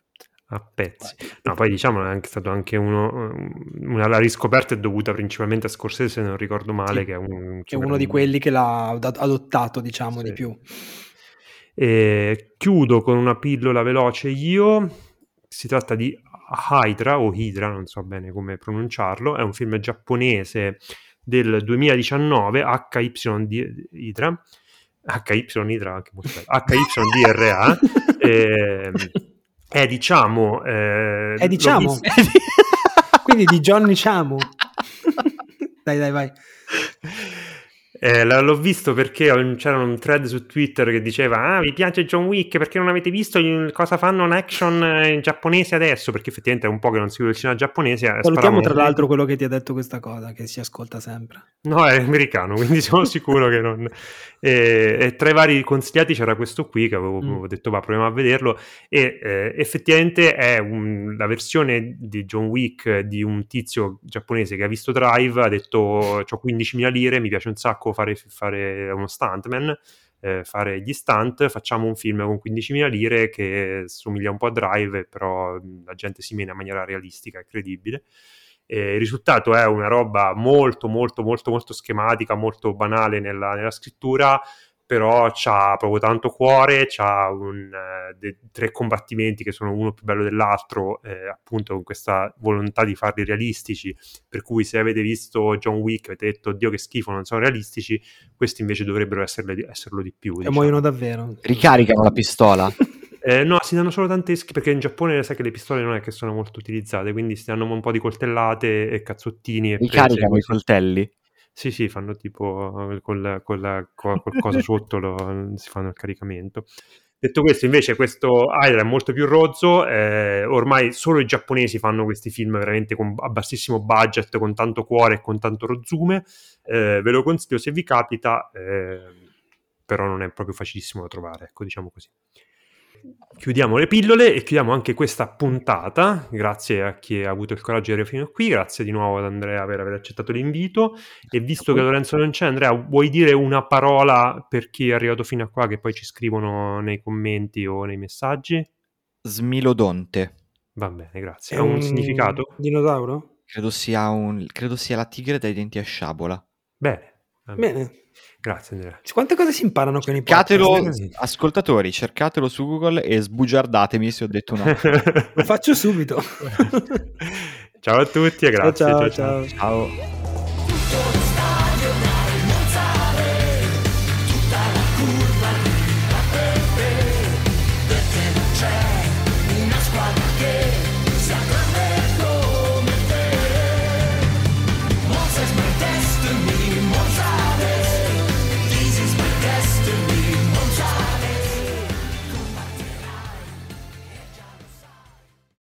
a pezzi. No, poi diciamo è anche stato anche uno una, la riscoperta è dovuta principalmente a Scorsese, se non ricordo male, Sì, che è un che è uno di quelli che l'ha ad- adottato, diciamo, Sì. di più. E chiudo con una pillola veloce io. Si tratta di Hydra o Hydra, non so bene come pronunciarlo. È un film giapponese del 2019, HYD Hydra. HY Hydra, anche molto bello. HYDRA. ehm, è diciamo. eh, È diciamo. Quindi di Johnny Chamo. dai, dai, vai. Eh, l'ho visto perché c'era un thread su Twitter che diceva: Ah, vi piace John Wick perché non avete visto cosa fanno in action eh, giapponese adesso? Perché effettivamente è un po' che non seguo il cinema giapponese. eh, Salutiamo tra l'altro quello che ti ha detto questa cosa, che si ascolta sempre. No, è americano, quindi sono sicuro che non. E, e tra i vari consigliati c'era questo qui che avevo, Mm. avevo detto, va, proviamo a vederlo. E eh, effettivamente è un- la versione di John Wick di un tizio giapponese che ha visto Drive, ha detto: Ho 15.000 lire, mi piace un sacco fare, fare uno stuntman. eh, fare gli stunt, facciamo un film con 15.000 lire che somiglia un po' a Drive, però mh, la gente si mena in maniera realistica e credibile. E il risultato è una roba molto, molto, molto, molto schematica, molto banale nella, nella scrittura, però c'ha proprio tanto cuore, c'ha un, eh, de- tre combattimenti che sono uno più bello dell'altro, eh, appunto con questa volontà di farli realistici, per cui se avete visto John Wick avete detto, oddio che schifo, non sono realistici, questi invece dovrebbero esserle- esserlo di più. E diciamo. muoiono davvero. Ricaricano la pistola. Eh, no, si danno solo tante schi- perché in Giappone sai che le pistole non è che sono molto utilizzate, quindi si danno un po' di coltellate e cazzottini e prese Ricaricano i coltelli. Sì, sì, fanno tipo eh, col, col, col, col coso sotto lo- si fanno il caricamento. Detto questo, invece, questo Hydra è molto più rozzo. eh, ormai solo i giapponesi fanno questi film veramente con, a bassissimo budget, con tanto cuore e con tanto rozzume. Eh, ve lo consiglio se vi capita, eh, però non è proprio facilissimo da trovare, ecco, diciamo così. Chiudiamo le pillole e chiudiamo anche questa puntata. Grazie a chi ha avuto il coraggio di arrivare fino a qui. Grazie di nuovo ad Andrea per aver accettato l'invito. E visto che Lorenzo non c'è, Andrea, vuoi dire una parola per chi è arrivato fino a qua che poi ci scrivono nei commenti o nei messaggi? Smilodonte. Va bene, grazie. Ha un, significato? Dinosauro? Credo sia, un, credo sia la tigre dai denti a sciabola. Bene. Bene. Grazie Andrea. Quante cose si imparano con i podcast? ascoltatori, cercatelo su Google e sbugiardatemi se ho detto no. Lo faccio subito. ciao a tutti e grazie. ciao. ciao. ciao. Ciao.